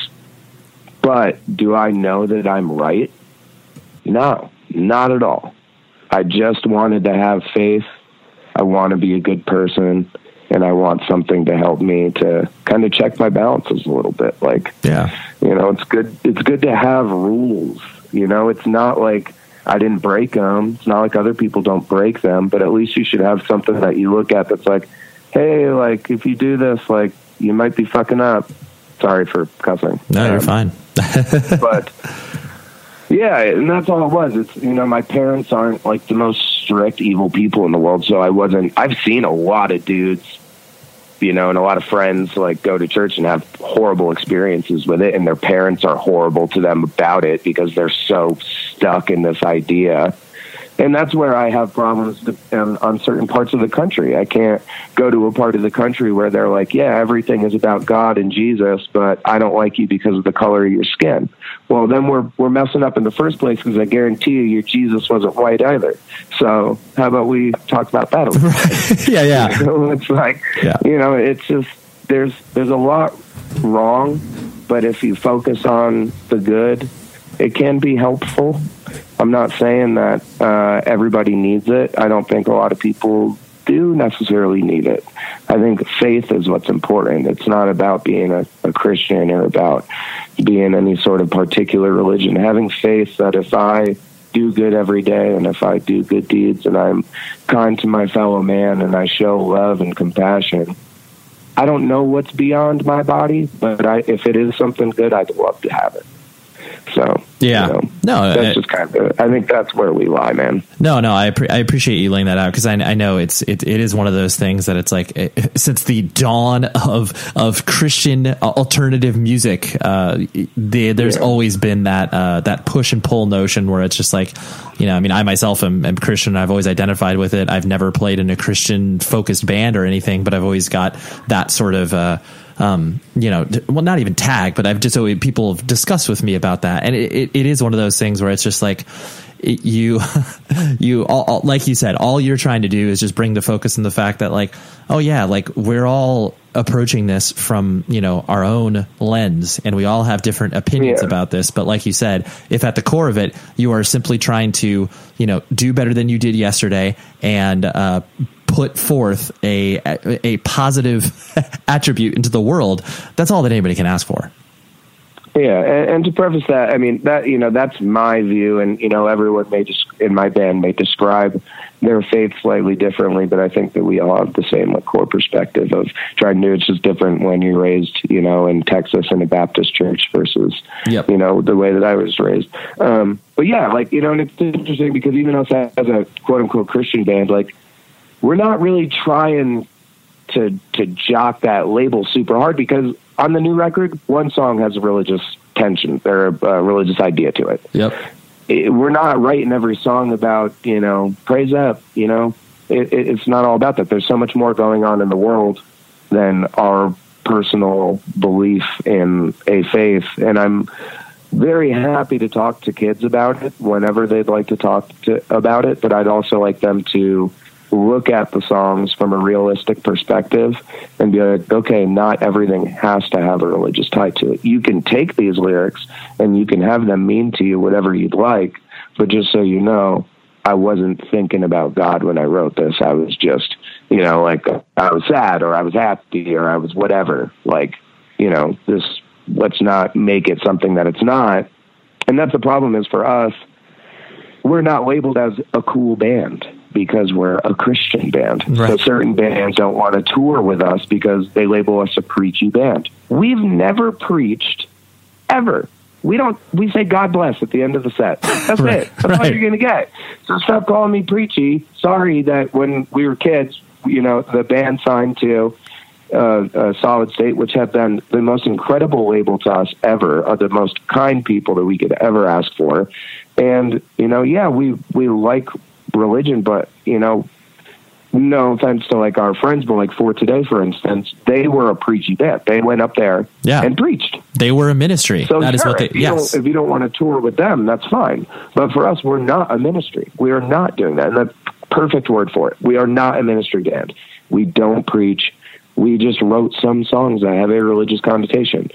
But do I know that I'm right? No, not at all. I just wanted to have faith. I want to be a good person, and I want something to help me to kind of check my balances a little bit. Like, Yeah. you know, it's good. It's good to have rules. You know, it's not like I didn't break them. It's not like other people don't break them. But at least you should have something that you look at that's like, hey, like if you do this, like you might be fucking up. Sorry for cussing. No, you're Um, fine. but yeah, and that's all it was. It's you know, my parents aren't like the most strict evil people in the world, so I wasn't. I've seen a lot of dudes, you know, and a lot of friends like go to church and have horrible experiences with it, and their parents are horrible to them about it because they're so stuck in this idea. And that's where I have problems on, um, on certain parts of the country. I can't go to a part of the country where they're like, yeah, everything is about God and Jesus, but I don't like you because of the color of your skin. Well, then we're we're messing up in the first place because I guarantee you, your Jesus wasn't white either. So how about we talk about that? A little bit? yeah, yeah. So it's like, Yeah. you know, it's just there's there's a lot wrong, but if you focus on the good, it can be helpful. I'm not saying that uh, everybody needs it. I don't think a lot of people do necessarily need it. I think faith is what's important. It's not about being a, a Christian or about being any sort of particular religion. Having faith that if I do good every day and if I do good deeds and I'm kind to my fellow man and I show love and compassion, I don't know what's beyond my body, but I, if it is something good, I'd love to have it. So Yeah. you know, No, that's just kind of. I think that's where we lie, man. No, no, I, I appreciate you laying that out because I, I know it's it, it is one of those things that it's like eh, since the dawn of of Christian alternative music, uh, the, there's always been that uh, that push and pull notion where it's just like, you know, I mean, I myself am, am Christian. I've always identified with it. I've never played in a Christian focused band or anything, but I've always got that sort of. Uh, um, you know, well, not even tag, but I've just always people have discussed with me about that, and it, it, it is one of those things where it's just like it- you, you, all, all, like you said, all you're trying to do is just bring the focus on the fact that, like, oh yeah, like we're all approaching this from you know our own lens, and we all have different opinions Yeah. about this. But like you said, if at the core of it you are simply trying to you know do better than you did yesterday and uh, put forth a a positive attribute into the world, that's all that anybody can ask for. Yeah, and, and to preface that, I mean that you know that's my view, and you know everyone may just in my band may describe their faith slightly differently, but I think that we all have the same like core perspective of trying to do. It's just different when you're raised, you know, in Texas in a Baptist church versus Yep. you know the way that I was raised. Um, but yeah, like you know, and it's interesting because even us as a quote unquote Christian band, like we're not really trying to to jock that label super hard because on the new record, one song has a religious tension or a, religious idea to it. Yep. it. We're not writing every song about you know praise up. You know, it, it, it's not all about that. There's so much more going on in the world than our personal belief in a faith, and I'm very happy to talk to kids about it whenever they'd like to talk to, about it. But I'd also like them to look at the songs from a realistic perspective and be like, okay, not everything has to have a religious tie to it. You can take these lyrics and you can have them mean to you whatever you'd like, but just so you know, I wasn't thinking about God when I wrote this. I was just, you know, like I was sad or I was happy or I was whatever. Like, you know, this let's not make it something that it's not. And that's the problem is for us, we're not labeled as a cool band because we're a Christian band. So certain bands don't want to tour with us because they label us a preachy band. We've never preached ever. We don't. We say God bless at the end of the set. That's Right, it. That's all you're gonna get. So stop calling me preachy. Sorry that when we were kids, you know, the band signed to uh, uh, Solid State, which have been the most incredible label to us ever, are the most kind people that we could ever ask for. And you know, yeah, we we like religion, but you know, no offense to like our friends, but like for today, for instance, they were a preachy band. They went up there Yeah. and preached. They were a ministry. So that is sure, what they. if you Yes. don't, if you don't want to tour with them, that's fine. But for us, we're not a ministry. We are not doing that. And the perfect word for it. We are not a ministry band. We don't preach. We just wrote some songs that have a religious connotation.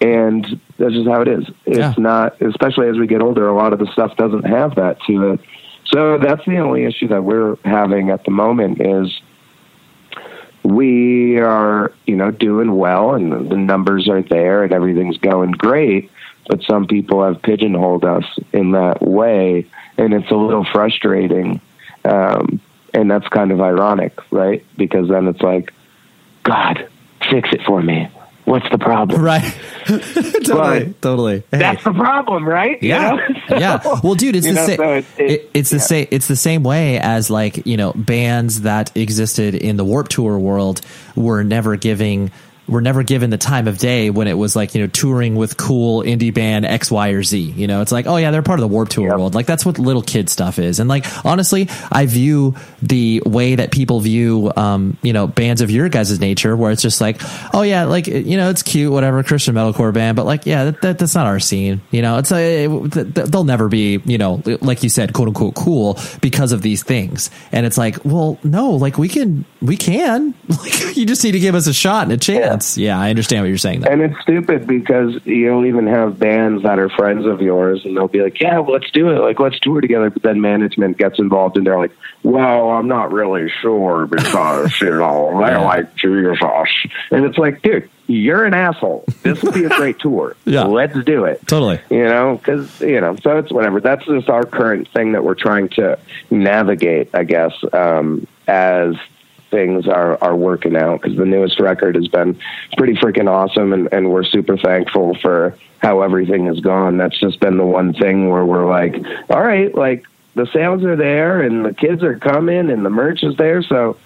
And that's just how it is. It's Yeah. not, especially as we get older, a lot of the stuff doesn't have that to it. So that's the only issue that we're having at the moment is we are, you know, doing well and the numbers are there and everything's going great. But some people have pigeonholed us in that way, and it's a little frustrating. Um, and that's kind of ironic, right? Because then it's like, God, fix it for me. What's the problem? Right. totally. But totally. Hey. That's the problem, right? You Yeah, know? yeah. Well, dude, it's the same. so it- it- it, it's the same. It's the same way as like you know bands that existed in the Warped Tour world were never giving were never given the time of day when it was like you know touring with cool indie band X, Y, or Z. You know, it's like oh yeah, they're part of the Warped Tour Yep. world. Like that's what little kid stuff is. And like honestly, I view the way that people view um you know bands of your guys' nature, where it's just like oh yeah, like you know it's cute, whatever Christian metalcore band, but like yeah, that, that that's not our scene. You know, it's a th- th- they'll never be you know like you said, quote unquote cool because of these things. And it's like well no, like we can we can like you just need to give us a shot and a chance. that's yeah, I understand what you're saying. Though. And it's stupid because you'll even have bands that are friends of yours, and they'll be like, "Yeah, well, let's do it. Like, let's tour together." But then management gets involved, and they're like, "Well, I'm not really sure because you know they like Jesus," and it's like, dude, you're an asshole. This will be a great tour. Yeah. let's do it. Totally. You know, because you know, so it's whatever. That's just our current thing that we're trying to navigate, I guess, um, as things are are working out. Because the newest record has been pretty freaking awesome, and, and we're super thankful for how everything has gone. That's just been the one thing where we're like, all right, like the sales are there, and the kids are coming, and the merch is there, so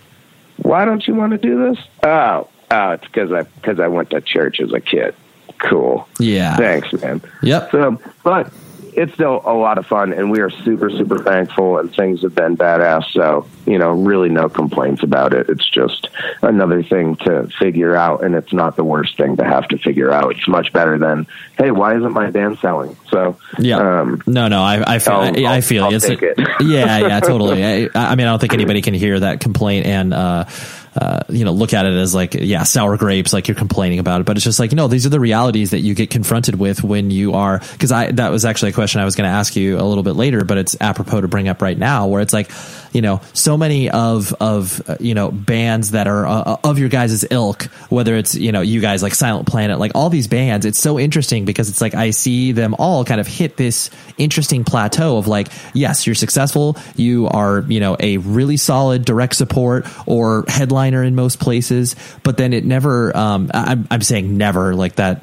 why don't you want to do this? Oh, oh, it's because I because I went to church as a kid. Cool. Yeah. Thanks, man. Yep. So, but it's still a lot of fun, and we are super, super thankful, and things have been badass. So, you know, really no complaints about it. It's just another thing to figure out, and it's not the worst thing to have to figure out. It's much better than, hey, why isn't my band selling? So, Yeah. um, no, no, I, I feel, I'll- I, I feel I'll you. It's take like- it. yeah, yeah, totally. I, I mean, I don't think anybody can hear that complaint and, uh, uh, you know, look at it as like, yeah, sour grapes, like you're complaining about it. But it's just like, no, these are the realities that you get confronted with when you are, cause I, that was actually a question I was going to ask you a little bit later, but it's apropos to bring up right now where it's like, you know, so many of, of, uh, you know, bands that are uh, of your guys' ilk, whether it's, you know, you guys like Silent Planet, like all these bands, it's so interesting because it's like I see them all kind of hit this interesting plateau of like, yes, you're successful, you are, you know, a really solid direct support or headliner in most places, but then it never, um, I'm, I'm saying never like that.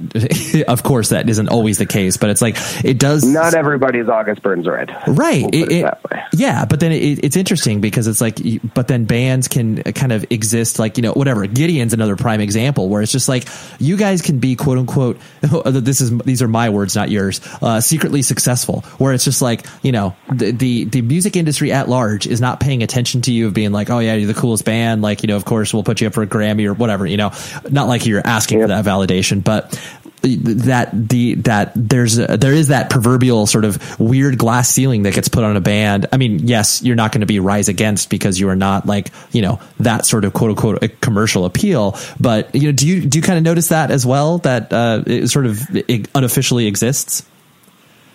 of course, that isn't always the case, but it's like, it does. not everybody's August Burns Red. Right. We'll It- it it- yeah, but then it, it's interesting because it's like, but then bands can kind of exist like, you know, whatever. Gideon's another prime example where it's just like, you guys can be quote unquote, this is, these are my words, not yours, uh, secretly successful, where it's just like, you know, the, the, the music industry at large is not paying attention to you of being like, oh yeah, you're the coolest band. Like, you know, of course we'll put you up for a Grammy or whatever, you know, not like you're asking for that validation, but that the that there's a, there is that proverbial sort of weird glass ceiling that gets put on a band. I mean, yes, you're not going to be rise against because you are not like you know that sort of quote unquote commercial appeal. But you know, do you do you kind of notice that as well that uh, it sort of unofficially exists?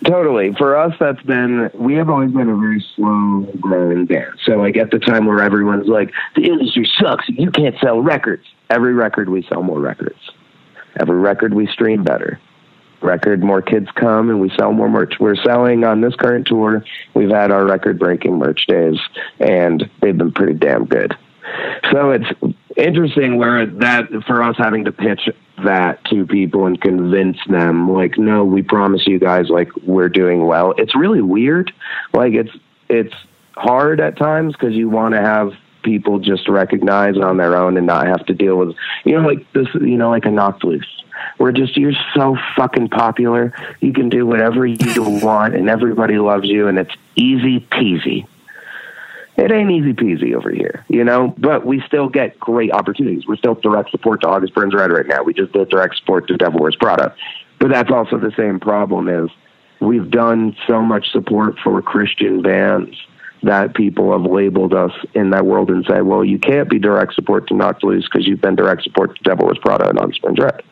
Totally. For us, that's been, we have always been a very slow growing band. So, like, at the time where everyone's like, the industry sucks, you can't sell records. Every record, we sell more records. Every record, we stream better. Record, more kids come and we sell more merch. We're selling on this current tour. We've had our record breaking merch days, and they've been pretty damn good. So it's interesting where that for us having to pitch that to people and convince them like no we promise you guys like we're doing well. It's really weird. Like it's it's hard at times because you want to have people just recognize on their own and not have to deal with you know like this you know like a knocked loose we're just you're so fucking popular you can do whatever you want and everybody loves you and it's easy peasy it ain't easy peasy over here, you know, but we still get great opportunities. We're still direct support to August Burns Red right now. We just did direct support to Devil Wears Prada. But that's also the same problem is we've done so much support for Christian bands that people have labeled us in that world and say, well, you can't be direct support to Loose because you've been direct support to Devil Wears Prada and August Burns Red.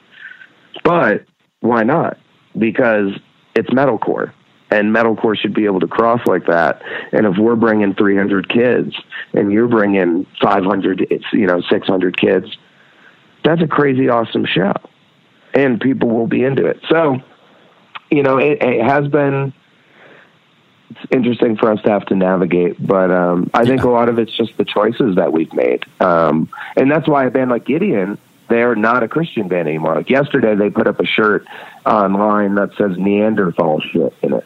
But why not? Because it's metalcore and metalcore should be able to cross like that. And if we're bringing 300 kids and you're bringing 500, it's, you know, 600 kids, that's a crazy awesome show, and people will be into it. So, you know, it, it has been it's interesting for us to have to navigate, but um, I think a lot of it's just the choices that we've made, um, and that's why a band like Gideon. They're not a Christian band anymore. Like yesterday, they put up a shirt online that says Neanderthal shit in it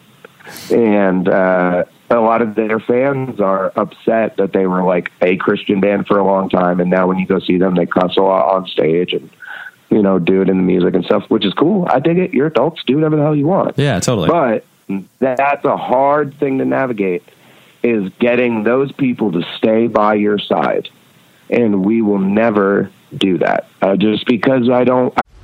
and uh, a lot of their fans are upset that they were like a Christian band for a long time, and now when you go see them, they cuss a lot on stage and you know do it in the music and stuff, which is cool. I dig it. You're adults, do whatever the hell you want. Yeah, totally. But that's a hard thing to navigate. Is getting those people to stay by your side, and we will never do that uh, just because I don't.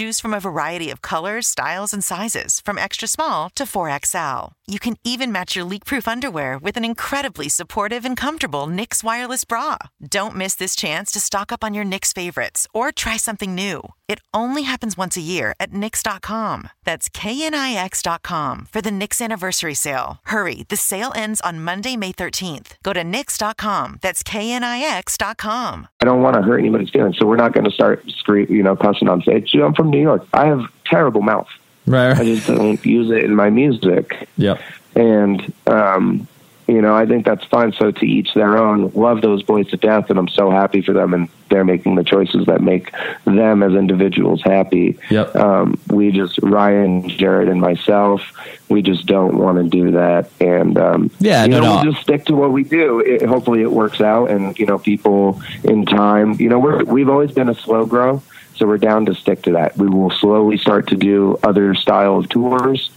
Choose from a variety of colors, styles, and sizes, from extra small to 4XL. You can even match your leak proof underwear with an incredibly supportive and comfortable Knix wireless bra. Don't miss this chance to stock up on your Knix favorites or try something new. It only happens once a year at Knix.com. That's KNIX.com for the Knix anniversary sale. Hurry, the sale ends on Monday, May 13th. Go to Knix.com. That's KNIX.com. I don't want to hurt anybody's feelings, so we're not going to start scream, you know, cussing on stage. I'm from New York. I have terrible mouth. Right. I just don't use it in my music. Yeah. And um, you know, I think that's fine. So to each their own. Love those boys to death, and I'm so happy for them, and they're making the choices that make them as individuals happy. Yep. Um, we just Ryan, Jared, and myself, we just don't want to do that, and um, Yeah, you no, know, no. we'll just stick to what we do. It, hopefully, it works out, and you know, people in time, you know, we're we've always been a slow grow. So we're down to stick to that. We will slowly start to do other style of tours,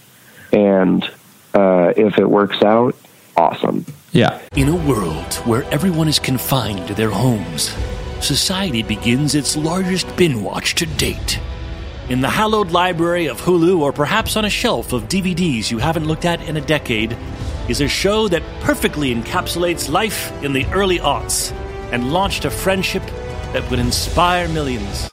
and uh, if it works out, awesome. Yeah. In a world where everyone is confined to their homes, society begins its largest bin watch to date. In the hallowed library of Hulu, or perhaps on a shelf of DVDs you haven't looked at in a decade, is a show that perfectly encapsulates life in the early aughts and launched a friendship that would inspire millions.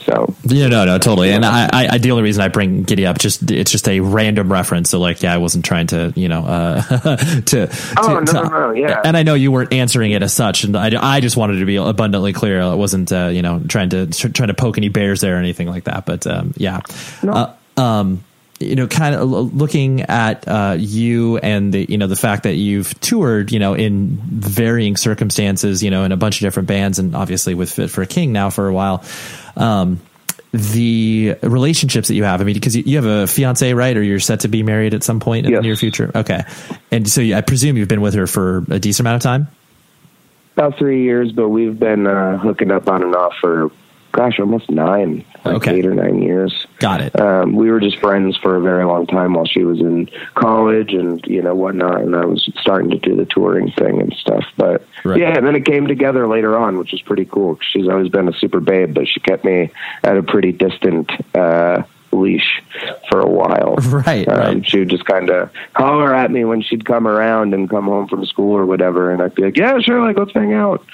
So yeah, no, no, totally. And I, I, I, the only reason I bring Giddy Up, just it's just a random reference. So like, yeah, I wasn't trying to, you know, uh, to, oh, to, no, no, no, yeah. And I know you weren't answering it as such, and I, I just wanted to be abundantly clear. I wasn't, uh, you know, trying to trying to poke any bears there or anything like that. But um, yeah, no. Uh, um, you know, kind of looking at uh, you and the you know the fact that you've toured, you know, in varying circumstances, you know, in a bunch of different bands, and obviously with Fit for a King now for a while. Um, the relationships that you have. I mean, because you have a fiance, right? Or you're set to be married at some point in yes. the near future. Okay, and so I presume you've been with her for a decent amount of time. About three years, but we've been uh, hooking up on and off for gosh, almost nine, like okay. eight or nine years. Got it. Um, we were just friends for a very long time while she was in college and you know whatnot, and I was starting to do the touring thing and stuff. But right. yeah, and then it came together later on, which was pretty cool. She's always been a super babe, but she kept me at a pretty distant. Uh, leash for a while. Right. Um, right. She would just kind of holler at me when she'd come around and come home from school or whatever, and I'd be like, "Yeah, sure, like let's hang out."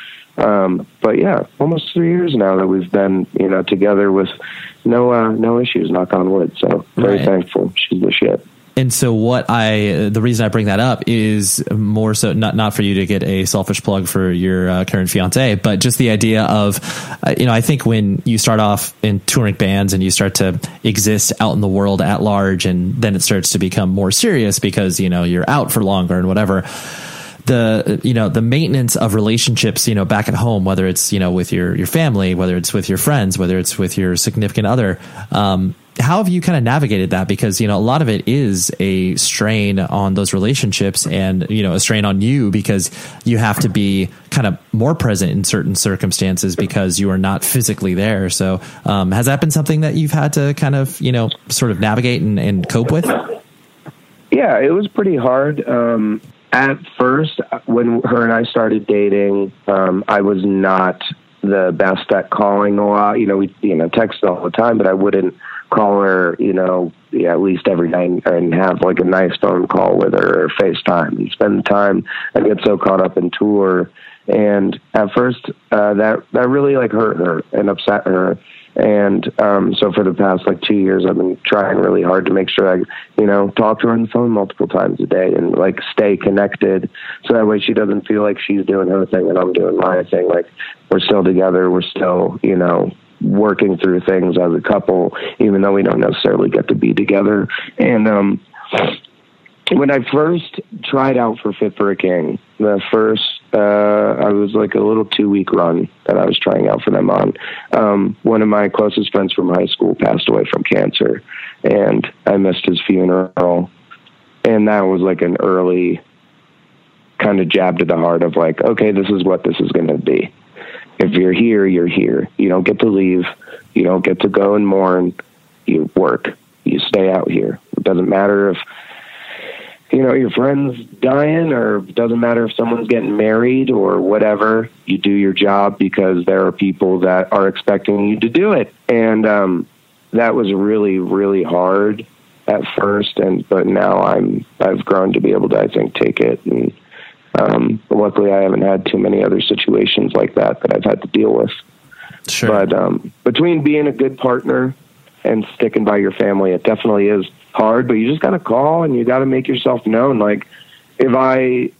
Um, but yeah, almost three years now that we've been, you know, together with no uh, no issues. Knock on wood. So very Right. thankful. She's the shit. And so, what I the reason I bring that up is more so not not for you to get a selfish plug for your uh, current fiance, but just the idea of, uh, you know, I think when you start off in touring bands and you start to exist out in the world at large, and then it starts to become more serious because you know you're out for longer and whatever the you know the maintenance of relationships you know back at home whether it's you know with your your family whether it's with your friends whether it's with your significant other um, how have you kind of navigated that? Because you know a lot of it is a strain on those relationships and you know a strain on you because you have to be kind of more present in certain circumstances because you are not physically there. So um, has that been something that you've had to kind of you know sort of navigate and, and cope with? Yeah, it was pretty hard. Um, at first, when her and I started dating, um, I was not the best at calling a lot. You know, we you know text all the time, but I wouldn't call her. You know, yeah, at least every night and have like a nice phone call with her or FaceTime and spend the time. I get so caught up in tour, and at first uh, that that really like hurt her and upset her. And um, so for the past like two years, I've been trying really hard to make sure I, you know, talk to her on the phone multiple times a day and like stay connected, so that way she doesn't feel like she's doing her thing and I'm doing my thing. Like we're still together, we're still, you know, working through things as a couple, even though we don't necessarily get to be together. And um, when I first tried out for Fit for a King, the first uh, I was like a little two week run that I was trying out for them on. Um, one of my closest friends from high school passed away from cancer, and I missed his funeral, and that was like an early kind of jab to the heart of like, okay, this is what this is going to be. If you're here, you're here. You don't get to leave. You don't get to go and mourn. You work. You stay out here. It doesn't matter if you know your friend's dying or it doesn't matter if someone's getting married or whatever you do your job because there are people that are expecting you to do it. And um that was really really hard at first and but now i'm i've grown to be able to i think take it. And um luckily i haven't had too many other situations like that that i've had to deal with. Sure. But um between being a good partner and sticking by your family it definitely is hard, but you just got to call and you got to make yourself known. Like, if I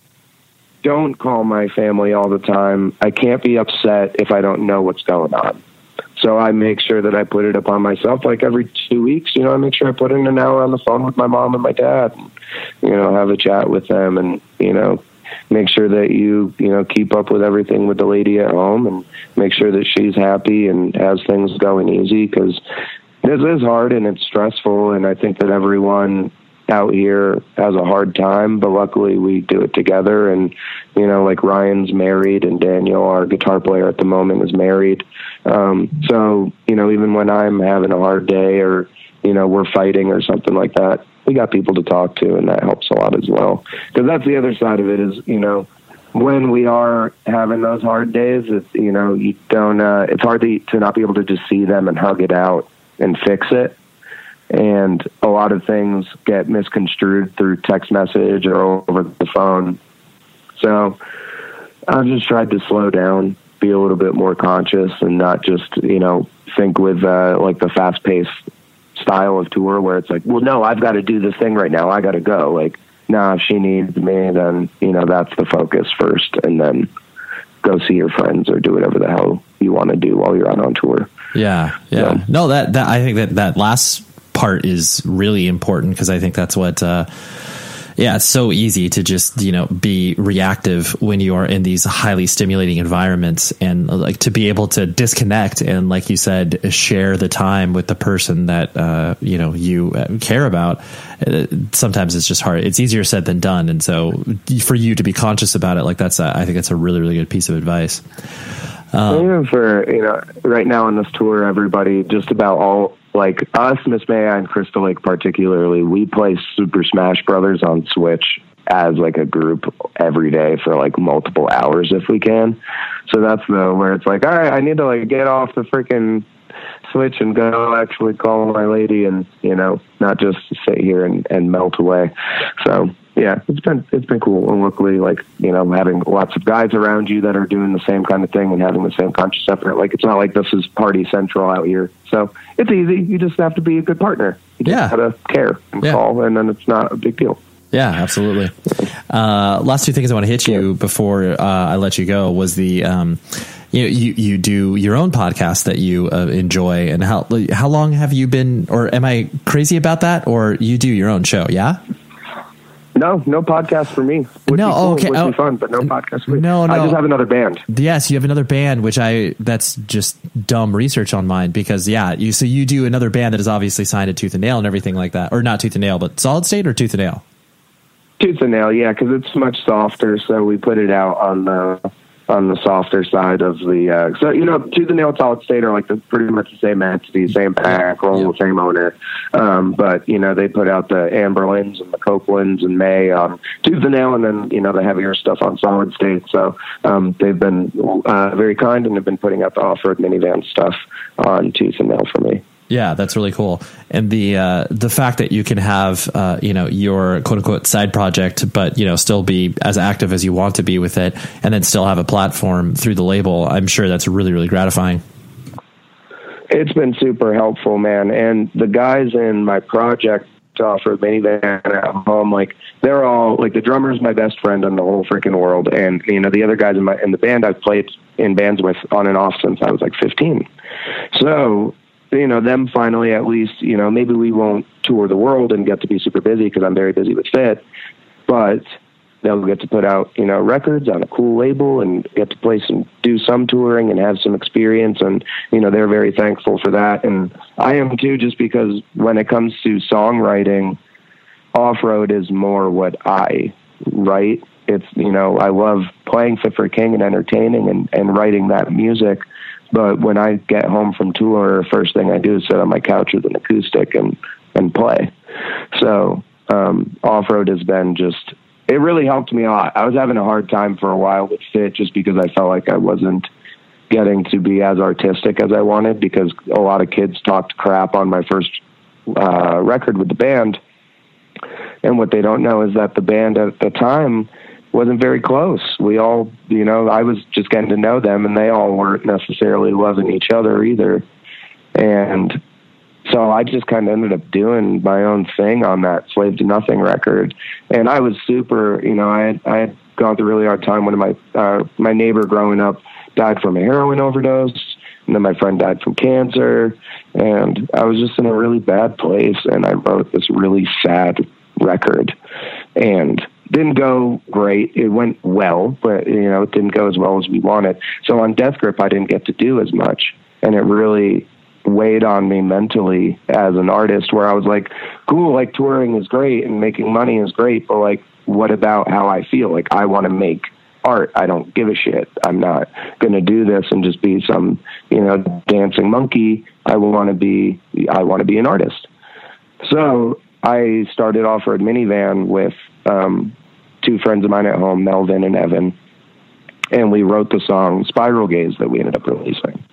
don't call my family all the time, I can't be upset if I don't know what's going on. So I make sure that I put it upon myself like every two weeks. You know, I make sure I put in an hour on the phone with my mom and my dad, and, you know, have a chat with them and, you know, make sure that you, you know, keep up with everything with the lady at home and make sure that she's happy and has things going easy because this is hard and it's stressful and i think that everyone out here has a hard time but luckily we do it together. And you know like ryan's married and daniel our guitar player at the moment is married. Um so you know even when i'm having a hard day or you know we're fighting or something like that we got people to talk to and that helps a lot as well. Because that's the other side of it is you know when we are having those hard days it's you know you don't uh it's hard to, to not be able to just see them and hug it out and fix it. And a lot of things get misconstrued through text message or over the phone. So I've just tried to slow down be a little bit more conscious and not just you know think with uh, like the fast paced style of tour where it's like, well, no, I've got to do this thing right now. I got to go. Like, nah, if she needs me, then you know that's the focus first, and then go see your friends or do whatever the hell you want to do while you're out on tour. Yeah, yeah. No, that that I think that that last part is really important because I think that's what. Uh, yeah, it's so easy to just you know be reactive when you are in these highly stimulating environments, and like to be able to disconnect and, like you said, share the time with the person that uh, you know you uh, care about. Uh, sometimes it's just hard. It's easier said than done, and so for you to be conscious about it, like that's a, I think that's a really really good piece of advice. Um, Even for you know, right now on this tour, everybody just about all like us, Miss May I and Crystal Lake particularly, we play Super Smash Brothers on Switch as like a group every day for like multiple hours if we can. So that's the where it's like, all right, I need to like get off the freaking switch and go actually call my lady and you know not just sit here and, and melt away so yeah it's been it's been cool and luckily like you know having lots of guys around you that are doing the same kind of thing and having the same conscious effort like it's not like this is party central out here so it's easy you just have to be a good partner you just Yeah. gotta care and Yeah. call and then it's not a big deal Yeah, absolutely. Uh, last two things I want to hit you before uh, I let you go was the um, you, know, you you do your own podcast that you uh, enjoy, and how how long have you been, or am I crazy about that, or you do your own show? Yeah. No no podcast for me would No, cool, okay, would oh, be fun but no podcast for me no, i just have another band Yes, you have another band, which I that's just dumb research on mine because yeah, you so you do another band that is obviously signed to Tooth and Nail and everything like that, or not Tooth and Nail, but Solid State or Tooth and Nail. Tooth and nail, yeah, because it's much softer. So we put it out on the on the softer side of the. Uh, so you know, tooth and nail, solid state are like the, pretty much the same entity, same bankroll, same owner. Um, but you know, they put out the Anberlins and the Copelands and May on tooth and nail, and then you know the heavier stuff on solid state. So um, they've been uh, very kind and have been putting out the off road minivan stuff on tooth and nail for me. Yeah, that's really cool. And the uh, the fact that you can have uh, you know your quote unquote side project, but you know still be as active as you want to be with it, and then still have a platform through the label. I'm sure that's really really gratifying. It's been super helpful, man. And the guys in my project Off-Road Minivan at home, like they're all like the drummer's my best friend in the whole freaking world, and you know the other guys in my in the band I've played in bands with on and off since I was like 15. So you know them finally at least you know maybe we won't tour the world and get to be super busy because I'm very busy with Fit, but they'll get to put out you know records on a cool label and get to play some do some touring and have some experience. And you know they're very thankful for that. And I am too just because when it comes to songwriting off-road is more what I write. It's you know I love playing Fit for King and entertaining and and writing that music but when I get home from tour first thing I do is sit on my couch with an acoustic and and play so um, off-road has been just it really helped me a lot. I was having a hard time for a while with fit just because I felt like I wasn't getting to be as artistic as I wanted because a lot of kids talked crap on my first uh, record with the band. And what they don't know is that the band at the time wasn't very close. We all, you know, I was just getting to know them and they all weren't necessarily loving each other either. And so I just kind of ended up doing my own thing on that Slave to Nothing record, and I was super. You know, I had, I had gone through a really hard time. One of my uh, my neighbor growing up died from a heroin overdose, and then my friend died from cancer, and I was just in a really bad place. And I wrote this really sad record, and didn't go great. It went well, but you know, it didn't go as well as we wanted. So on Deathgrip, I didn't get to do as much, and it really weighed on me mentally as an artist where I was like, cool, like touring is great and making money is great, but like, what about how I feel? Like, I want to make art. I don't give a shit. I'm not going to do this and just be some, you know, dancing monkey. I want to be, I want to be an artist. So I started off road minivan with um, two friends of mine at home, Melvin and Evan, and we wrote the song Spiral Gaze that we ended up releasing.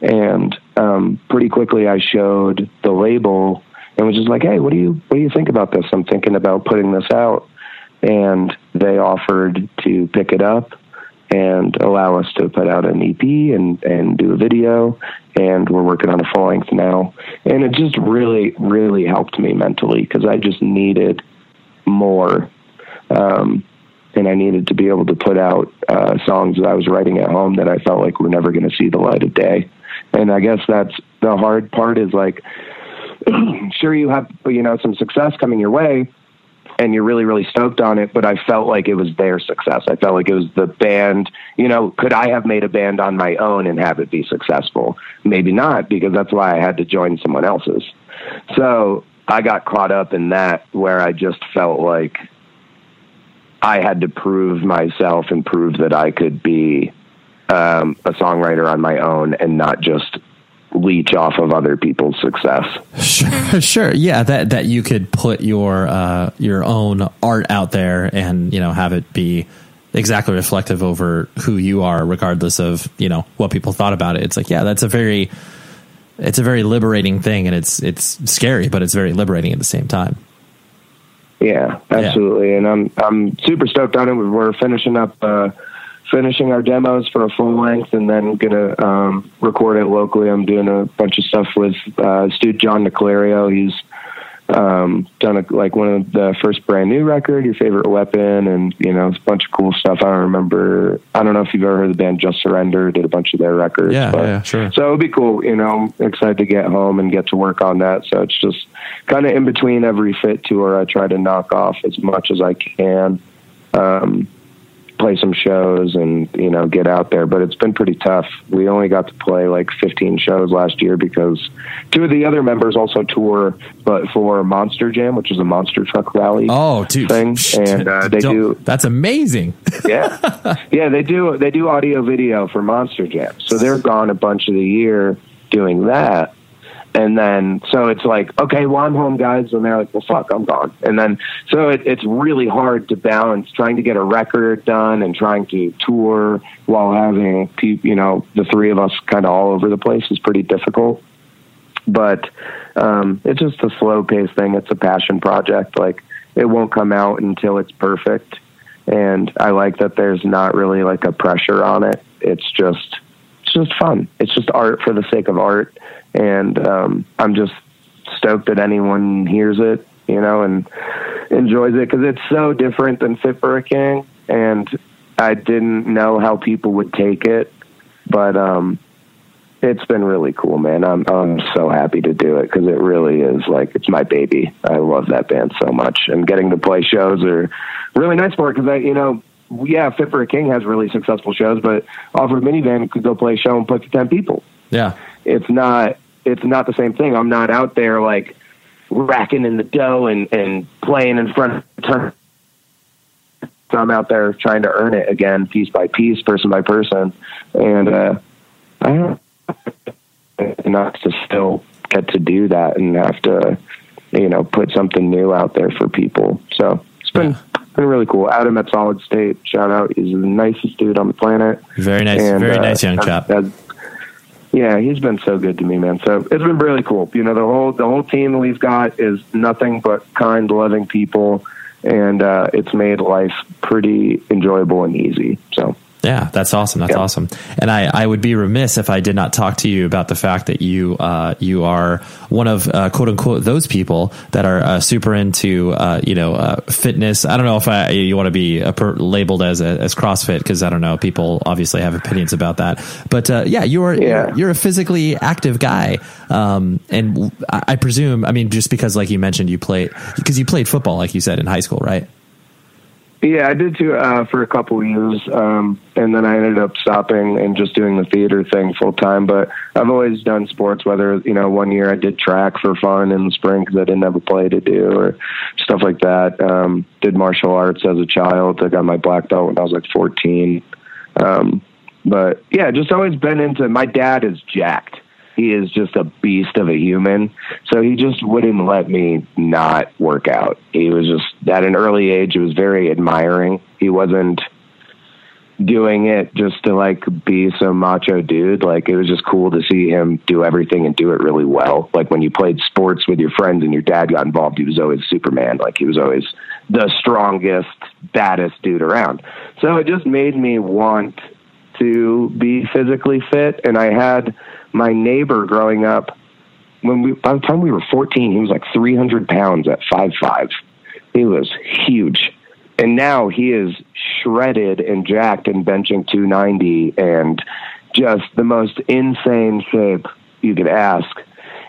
And um, pretty quickly, I showed the label and was just like, "Hey, what do you what do you think about this? I'm thinking about putting this out." And they offered to pick it up, and allow us to put out an EP and and do a video. And we're working on a full length now, and it just really really helped me mentally because I just needed more. Um, and I needed to be able to put out uh, songs that I was writing at home that I felt like were never going to see the light of day. And I guess that's the hard part is like, sure, you have, you know, some success coming your way and you're really, really stoked on it. But I felt like it was their success. I felt like it was the band, you know, could I have made a band on my own and have it be successful? Maybe not, because that's why I had to join someone else's. So I got caught up in that where I just felt like I had to prove myself and prove that I could be um, a songwriter on my own and not just leech off of other people's success. Sure, sure, yeah, that that you could put your uh, your own art out there and you know have it be exactly reflective over who you are, regardless of you know what people thought about it. It's like, yeah, that's a very it's a very liberating thing, and it's it's scary, but it's very liberating at the same time. Yeah, absolutely, yeah. and I'm I'm super stoked on it. We're finishing up. Uh, finishing our demos for a full length and then gonna um, record it locally. I'm doing a bunch of stuff with uh, Stu John Nicolario. He's um, done a, like one of the first brand new record, Your Favorite Weapon, and you know a bunch of cool stuff. I don't remember. I don't know if you've ever heard the band Just Surrender. Did a bunch of their records. Yeah, but, yeah, sure. So it'll be cool. You know, I'm excited to get home and get to work on that. So it's just kind of in between every fit tour. I try to knock off as much as I can. Um, play some shows and you know get out there but it's been pretty tough. We only got to play like 15 shows last year because two of the other members also tour but for monster jam which is a monster truck rally oh dude. thing and uh, they Don't, do that's amazing. Yeah. Yeah they do they do audio video for monster jam. So they're gone a bunch of the year doing that and then, so it's like, okay, well, I'm home, guys. And they're like, well, fuck, I'm gone. And then, so it, it's really hard to balance trying to get a record done and trying to tour while having, people, you know, the three of us kind of all over the place is pretty difficult. But um, it's just a slow pace thing. It's a passion project. Like, it won't come out until it's perfect. And I like that there's not really like a pressure on it. It's just, it's just fun. It's just art for the sake of art and um, I'm just stoked that anyone hears it, you know, and enjoys it because it's so different than Fit for a King, and I didn't know how people would take it, but um, it's been really cool, man. I'm I'm so happy to do it because it really is like it's my baby. I love that band so much, and getting to play shows are really nice for it because I, you know. Yeah, Fit for a King has really successful shows, but Off-Road Minivan could go play a show and put to ten people. Yeah, it's not it's not the same thing. I'm not out there like racking in the dough and and playing in front of turn. So I'm out there trying to earn it again, piece by piece, person by person, and uh, I don't not to still get to do that and have to, you know, put something new out there for people. So it's been yeah. been really cool. Adam at Solid State, shout out. He's the nicest dude on the planet. Very nice, and, very uh, nice young chap. Yeah, he's been so good to me, man. So it's been really cool. You know, the whole the whole team that we've got is nothing but kind, loving people, and uh, it's made life pretty enjoyable and easy. So yeah, that's awesome. That's yeah. awesome. And I, I would be remiss if I did not talk to you about the fact that you uh, you are one of uh, quote unquote those people that are uh, super into uh, you know uh, fitness. I don't know if I, you want to be per, labeled as a, as CrossFit because I don't know. People obviously have opinions about that. But uh, yeah, you're yeah. you're a physically active guy, um, and I, I presume. I mean, just because like you mentioned, you played because you played football, like you said in high school, right? Yeah, I did too uh, for a couple years, um, and then I ended up stopping and just doing the theater thing full time. But I've always done sports. Whether you know, one year I did track for fun in the spring because I didn't have a play to do or stuff like that. Um, did martial arts as a child. I got my black belt when I was like fourteen. Um, but yeah, just always been into. My dad is jacked he is just a beast of a human. So he just wouldn't let me not work out. He was just at an early age, it was very admiring. He wasn't doing it just to like be some macho dude. Like it was just cool to see him do everything and do it really well. Like when you played sports with your friends and your dad got involved, he was always Superman. Like he was always the strongest, baddest dude around. So it just made me want to be physically fit. And I had my neighbor growing up when we by the time we were 14, he was like 300 pounds at five five. He was huge and now he is shredded and jacked and benching 290 and just the most insane shape you could ask.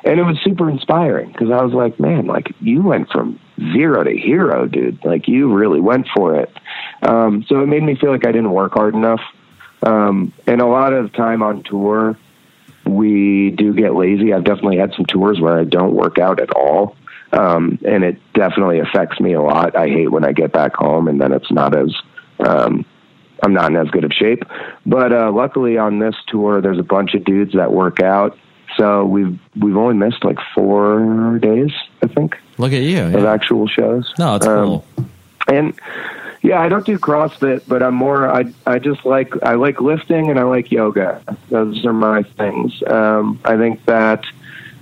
And it was super inspiring because I was like, man, like you went from zero to hero, dude. Like you really went for it. Um, so it made me feel like I didn't work hard enough. Um, and a lot of time on tour, we do get lazy. I've definitely had some tours where I don't work out at all. Um, and it definitely affects me a lot. I hate when I get back home and then it's not as, um, I'm not in as good of shape. But uh, luckily on this tour, there's a bunch of dudes that work out. So we've we've only missed like four days, I think. Look at you of actual shows. No, it's Um, cool. And yeah, I don't do CrossFit, but I'm more. I I just like I like lifting and I like yoga. Those are my things. Um, I think that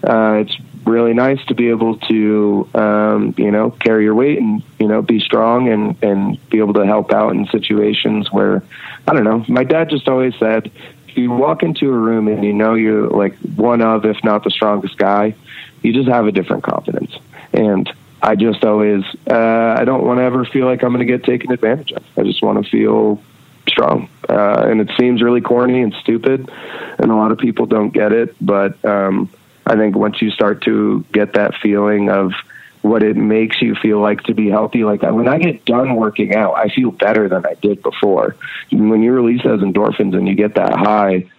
uh, it's really nice to be able to um, you know carry your weight and you know be strong and and be able to help out in situations where I don't know. My dad just always said, if you walk into a room and you know you're like one of, if not the strongest guy, you just have a different confidence. And I just always, uh, I don't want to ever feel like I'm going to get taken advantage of. I just want to feel strong. Uh, and it seems really corny and stupid, and a lot of people don't get it. But um, I think once you start to get that feeling of what it makes you feel like to be healthy, like when I get done working out, I feel better than I did before. When you release those endorphins and you get that high,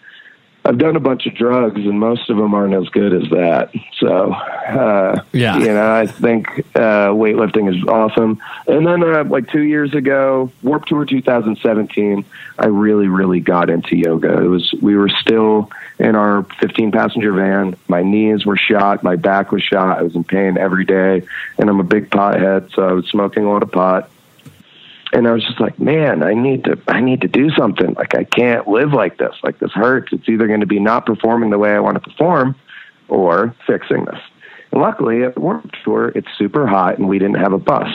I've done a bunch of drugs, and most of them aren't as good as that. So, uh, Yeah. you know, I think uh, weightlifting is awesome. And then, uh, like two years ago, Warped Tour 2017, I really, really got into yoga. It was we were still in our 15 passenger van. My knees were shot, my back was shot. I was in pain every day, and I'm a big pothead, so I was smoking a lot of pot and I was just like, man, I need to, I need to do something. Like, I can't live like this. Like, this hurts. It's either going to be not performing the way I want to perform, or fixing this. And luckily, at Warped Tour, it's super hot, and we didn't have a bus.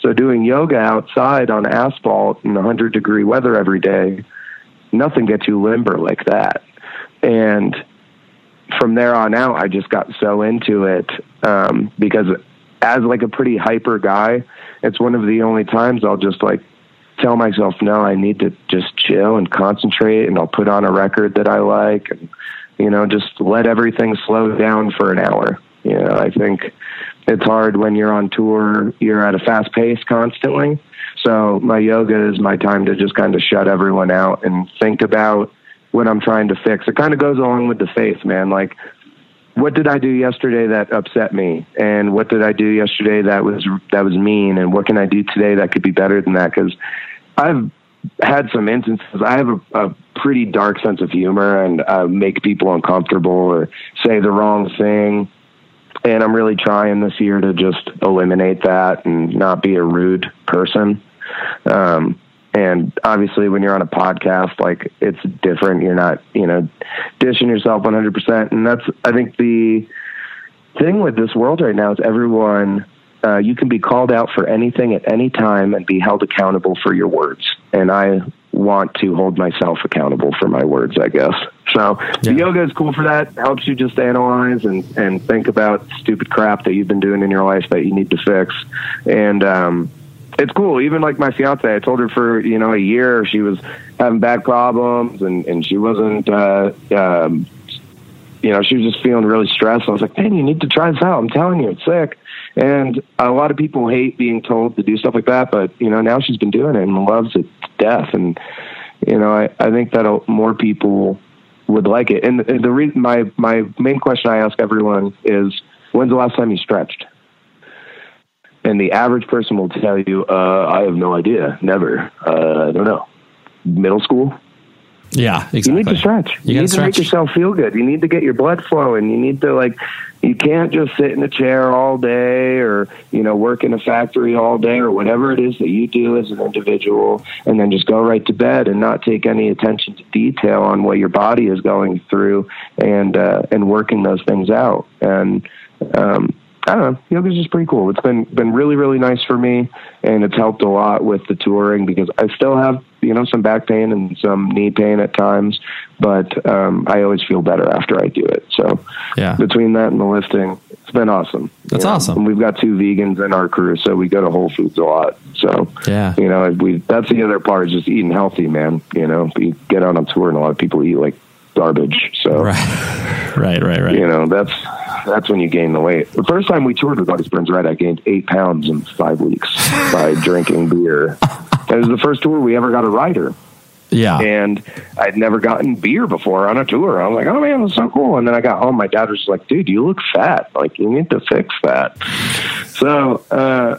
So doing yoga outside on asphalt in 100 degree weather every day, nothing gets you limber like that. And from there on out, I just got so into it um, because as like a pretty hyper guy, it's one of the only times I'll just like tell myself, no, I need to just chill and concentrate, and I'll put on a record that I like, and you know, just let everything slow down for an hour. You know, I think it's hard when you're on tour, you're at a fast pace constantly. So my yoga is my time to just kind of shut everyone out and think about what I'm trying to fix. It kind of goes along with the faith, man. Like what did I do yesterday that upset me, and what did I do yesterday that was that was mean, and what can I do today that could be better than that? Because I've had some instances. I have a, a pretty dark sense of humor, and uh, make people uncomfortable or say the wrong thing. And I'm really trying this year to just eliminate that and not be a rude person. Um, and obviously, when you're on a podcast, like it's different. You're not, you know, dishing yourself 100%. And that's, I think, the thing with this world right now is everyone, uh, you can be called out for anything at any time and be held accountable for your words. And I want to hold myself accountable for my words, I guess. So the yoga is cool for that. Helps you just analyze and, and think about stupid crap that you've been doing in your life that you need to fix. And, um, it's cool. Even like my fiance, I told her for you know a year she was having back problems and and she wasn't. Uh, um, you know, she was just feeling really stressed. I was like, man, you need to try this out. I'm telling you, it's sick. And a lot of people hate being told to do stuff like that, but you know, now she's been doing it and loves it to death. And you know, I, I think that more people would like it. And the, the reason my my main question I ask everyone is, when's the last time you stretched? And the average person will tell you, uh, I have no idea. Never. Uh, I don't know. Middle school? Yeah, exactly. You need to stretch. You You, need to make yourself feel good. You need to get your blood flowing. You need to like. You can't just sit in a chair all day, or you know, work in a factory all day, or whatever it is that you do as an individual, and then just go right to bed and not take any attention to detail on what your body is going through, and uh, and working those things out. And um, I don't know. Yoga's just pretty cool. It's been been really really nice for me, and it's helped a lot with the touring because I still have you know some back pain and some knee pain at times, but um, I always feel better after I do it. So Yeah. between that and the lifting, it's been awesome. That's You know, awesome. And we've got two vegans in our crew, so we go to Whole Foods a lot. So Yeah. you know, we that's the other part is just eating healthy, man. You know, you get on tour and a lot of people eat like garbage. So Right, right, right, right. you know, that's that's when you gain the weight. The first time we toured with August Burns Red, I gained eight pounds in five weeks by drinking beer. It was the first tour we ever got a rider. Yeah. And I'd never gotten beer before on a tour. I was like, oh man, that's so cool. And then I got home, my dad was like, dude, you look fat. Like, you need to fix that. So, uh,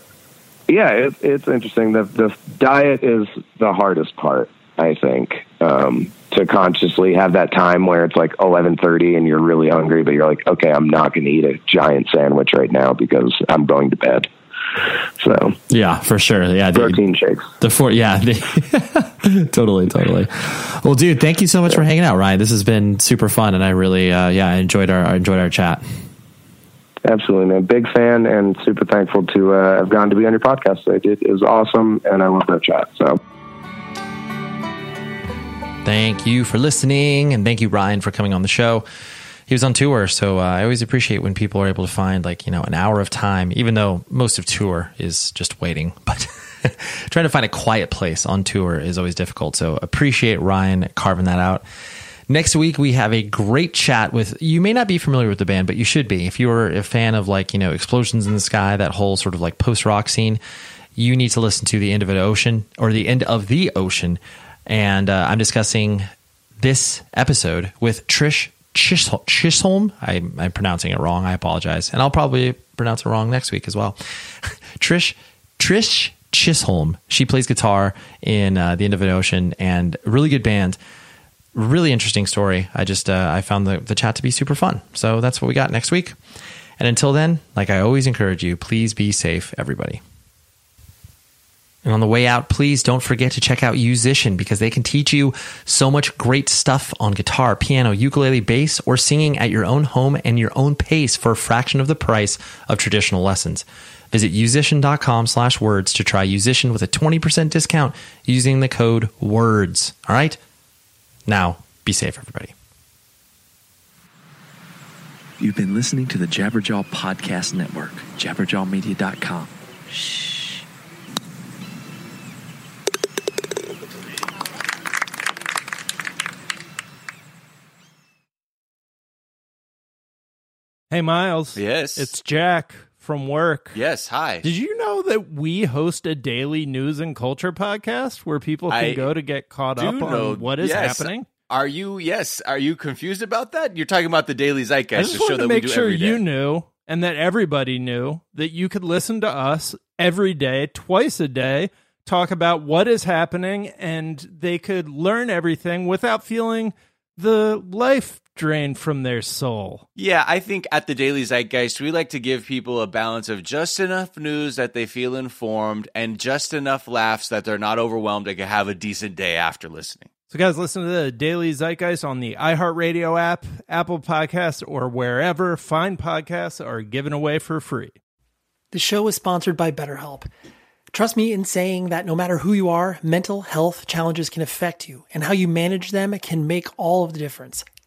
yeah, it, it's interesting. The, the diet is the hardest part, I think. Um, to consciously have that time where it's like 11:30 and you're really hungry but you're like okay I'm not going to eat a giant sandwich right now because I'm going to bed. So, Yeah, for sure. Yeah, the, protein shakes. the four. Yeah, the, totally, totally. Well, dude, thank you so much for hanging out, Ryan. This has been super fun, and I really, uh, yeah, I enjoyed our I enjoyed our chat. Absolutely, man. Big fan and super thankful to uh, have gone to be on your podcast today, dude. It was awesome, and I love that chat. So, Thank you for listening, and thank you, Ryan, for coming on the show. He was on tour, so uh, I always appreciate when people are able to find like you know an hour of time, even though most of tour is just waiting. But trying to find a quiet place on tour is always difficult. So appreciate Ryan carving that out. Next week we have a great chat with. You may not be familiar with the band, but you should be if you're a fan of like you know explosions in the sky, that whole sort of like post rock scene. You need to listen to the end of an ocean or the end of the ocean, and uh, I'm discussing this episode with Trish Chisholm. Chisholm. I, I'm pronouncing it wrong. I apologize, and I'll probably pronounce it wrong next week as well. Trish Trish Chisholm. She plays guitar in uh, the end of an ocean, and really good band really interesting story. I just uh, I found the, the chat to be super fun. So that's what we got next week. And until then, like I always encourage you, please be safe, everybody. And on the way out, please don't forget to check out Yousician because they can teach you so much great stuff on guitar, piano, ukulele, bass, or singing at your own home and your own pace for a fraction of the price of traditional lessons. Visit yousician.com slash words to try Yousician with a 20% discount using the code WORDS. All right? Now, be safe, everybody. You've been listening to the Jabberjaw Podcast Network, jabberjawmedia.com. Shh. Hey, Miles. Yes. It's Jack from work. Yes, hi. Did you know that we host a daily news and culture podcast where people can I go to get caught up know- on what is yes. happening? Are you yes? Are you confused about that? You're talking about the Daily I Zeitgeist, just the show wanted that to we make sure every day. you knew and that everybody knew that you could listen to us every day, twice a day, talk about what is happening, and they could learn everything without feeling the life drained from their soul. Yeah, I think at the Daily Zeitgeist, we like to give people a balance of just enough news that they feel informed and just enough laughs that they're not overwhelmed and can have a decent day after listening. So, guys, listen to the Daily Zeitgeist on the iHeartRadio app, Apple Podcasts, or wherever fine podcasts are given away for free. The show is sponsored by BetterHelp. Trust me in saying that no matter who you are, mental health challenges can affect you, and how you manage them can make all of the difference.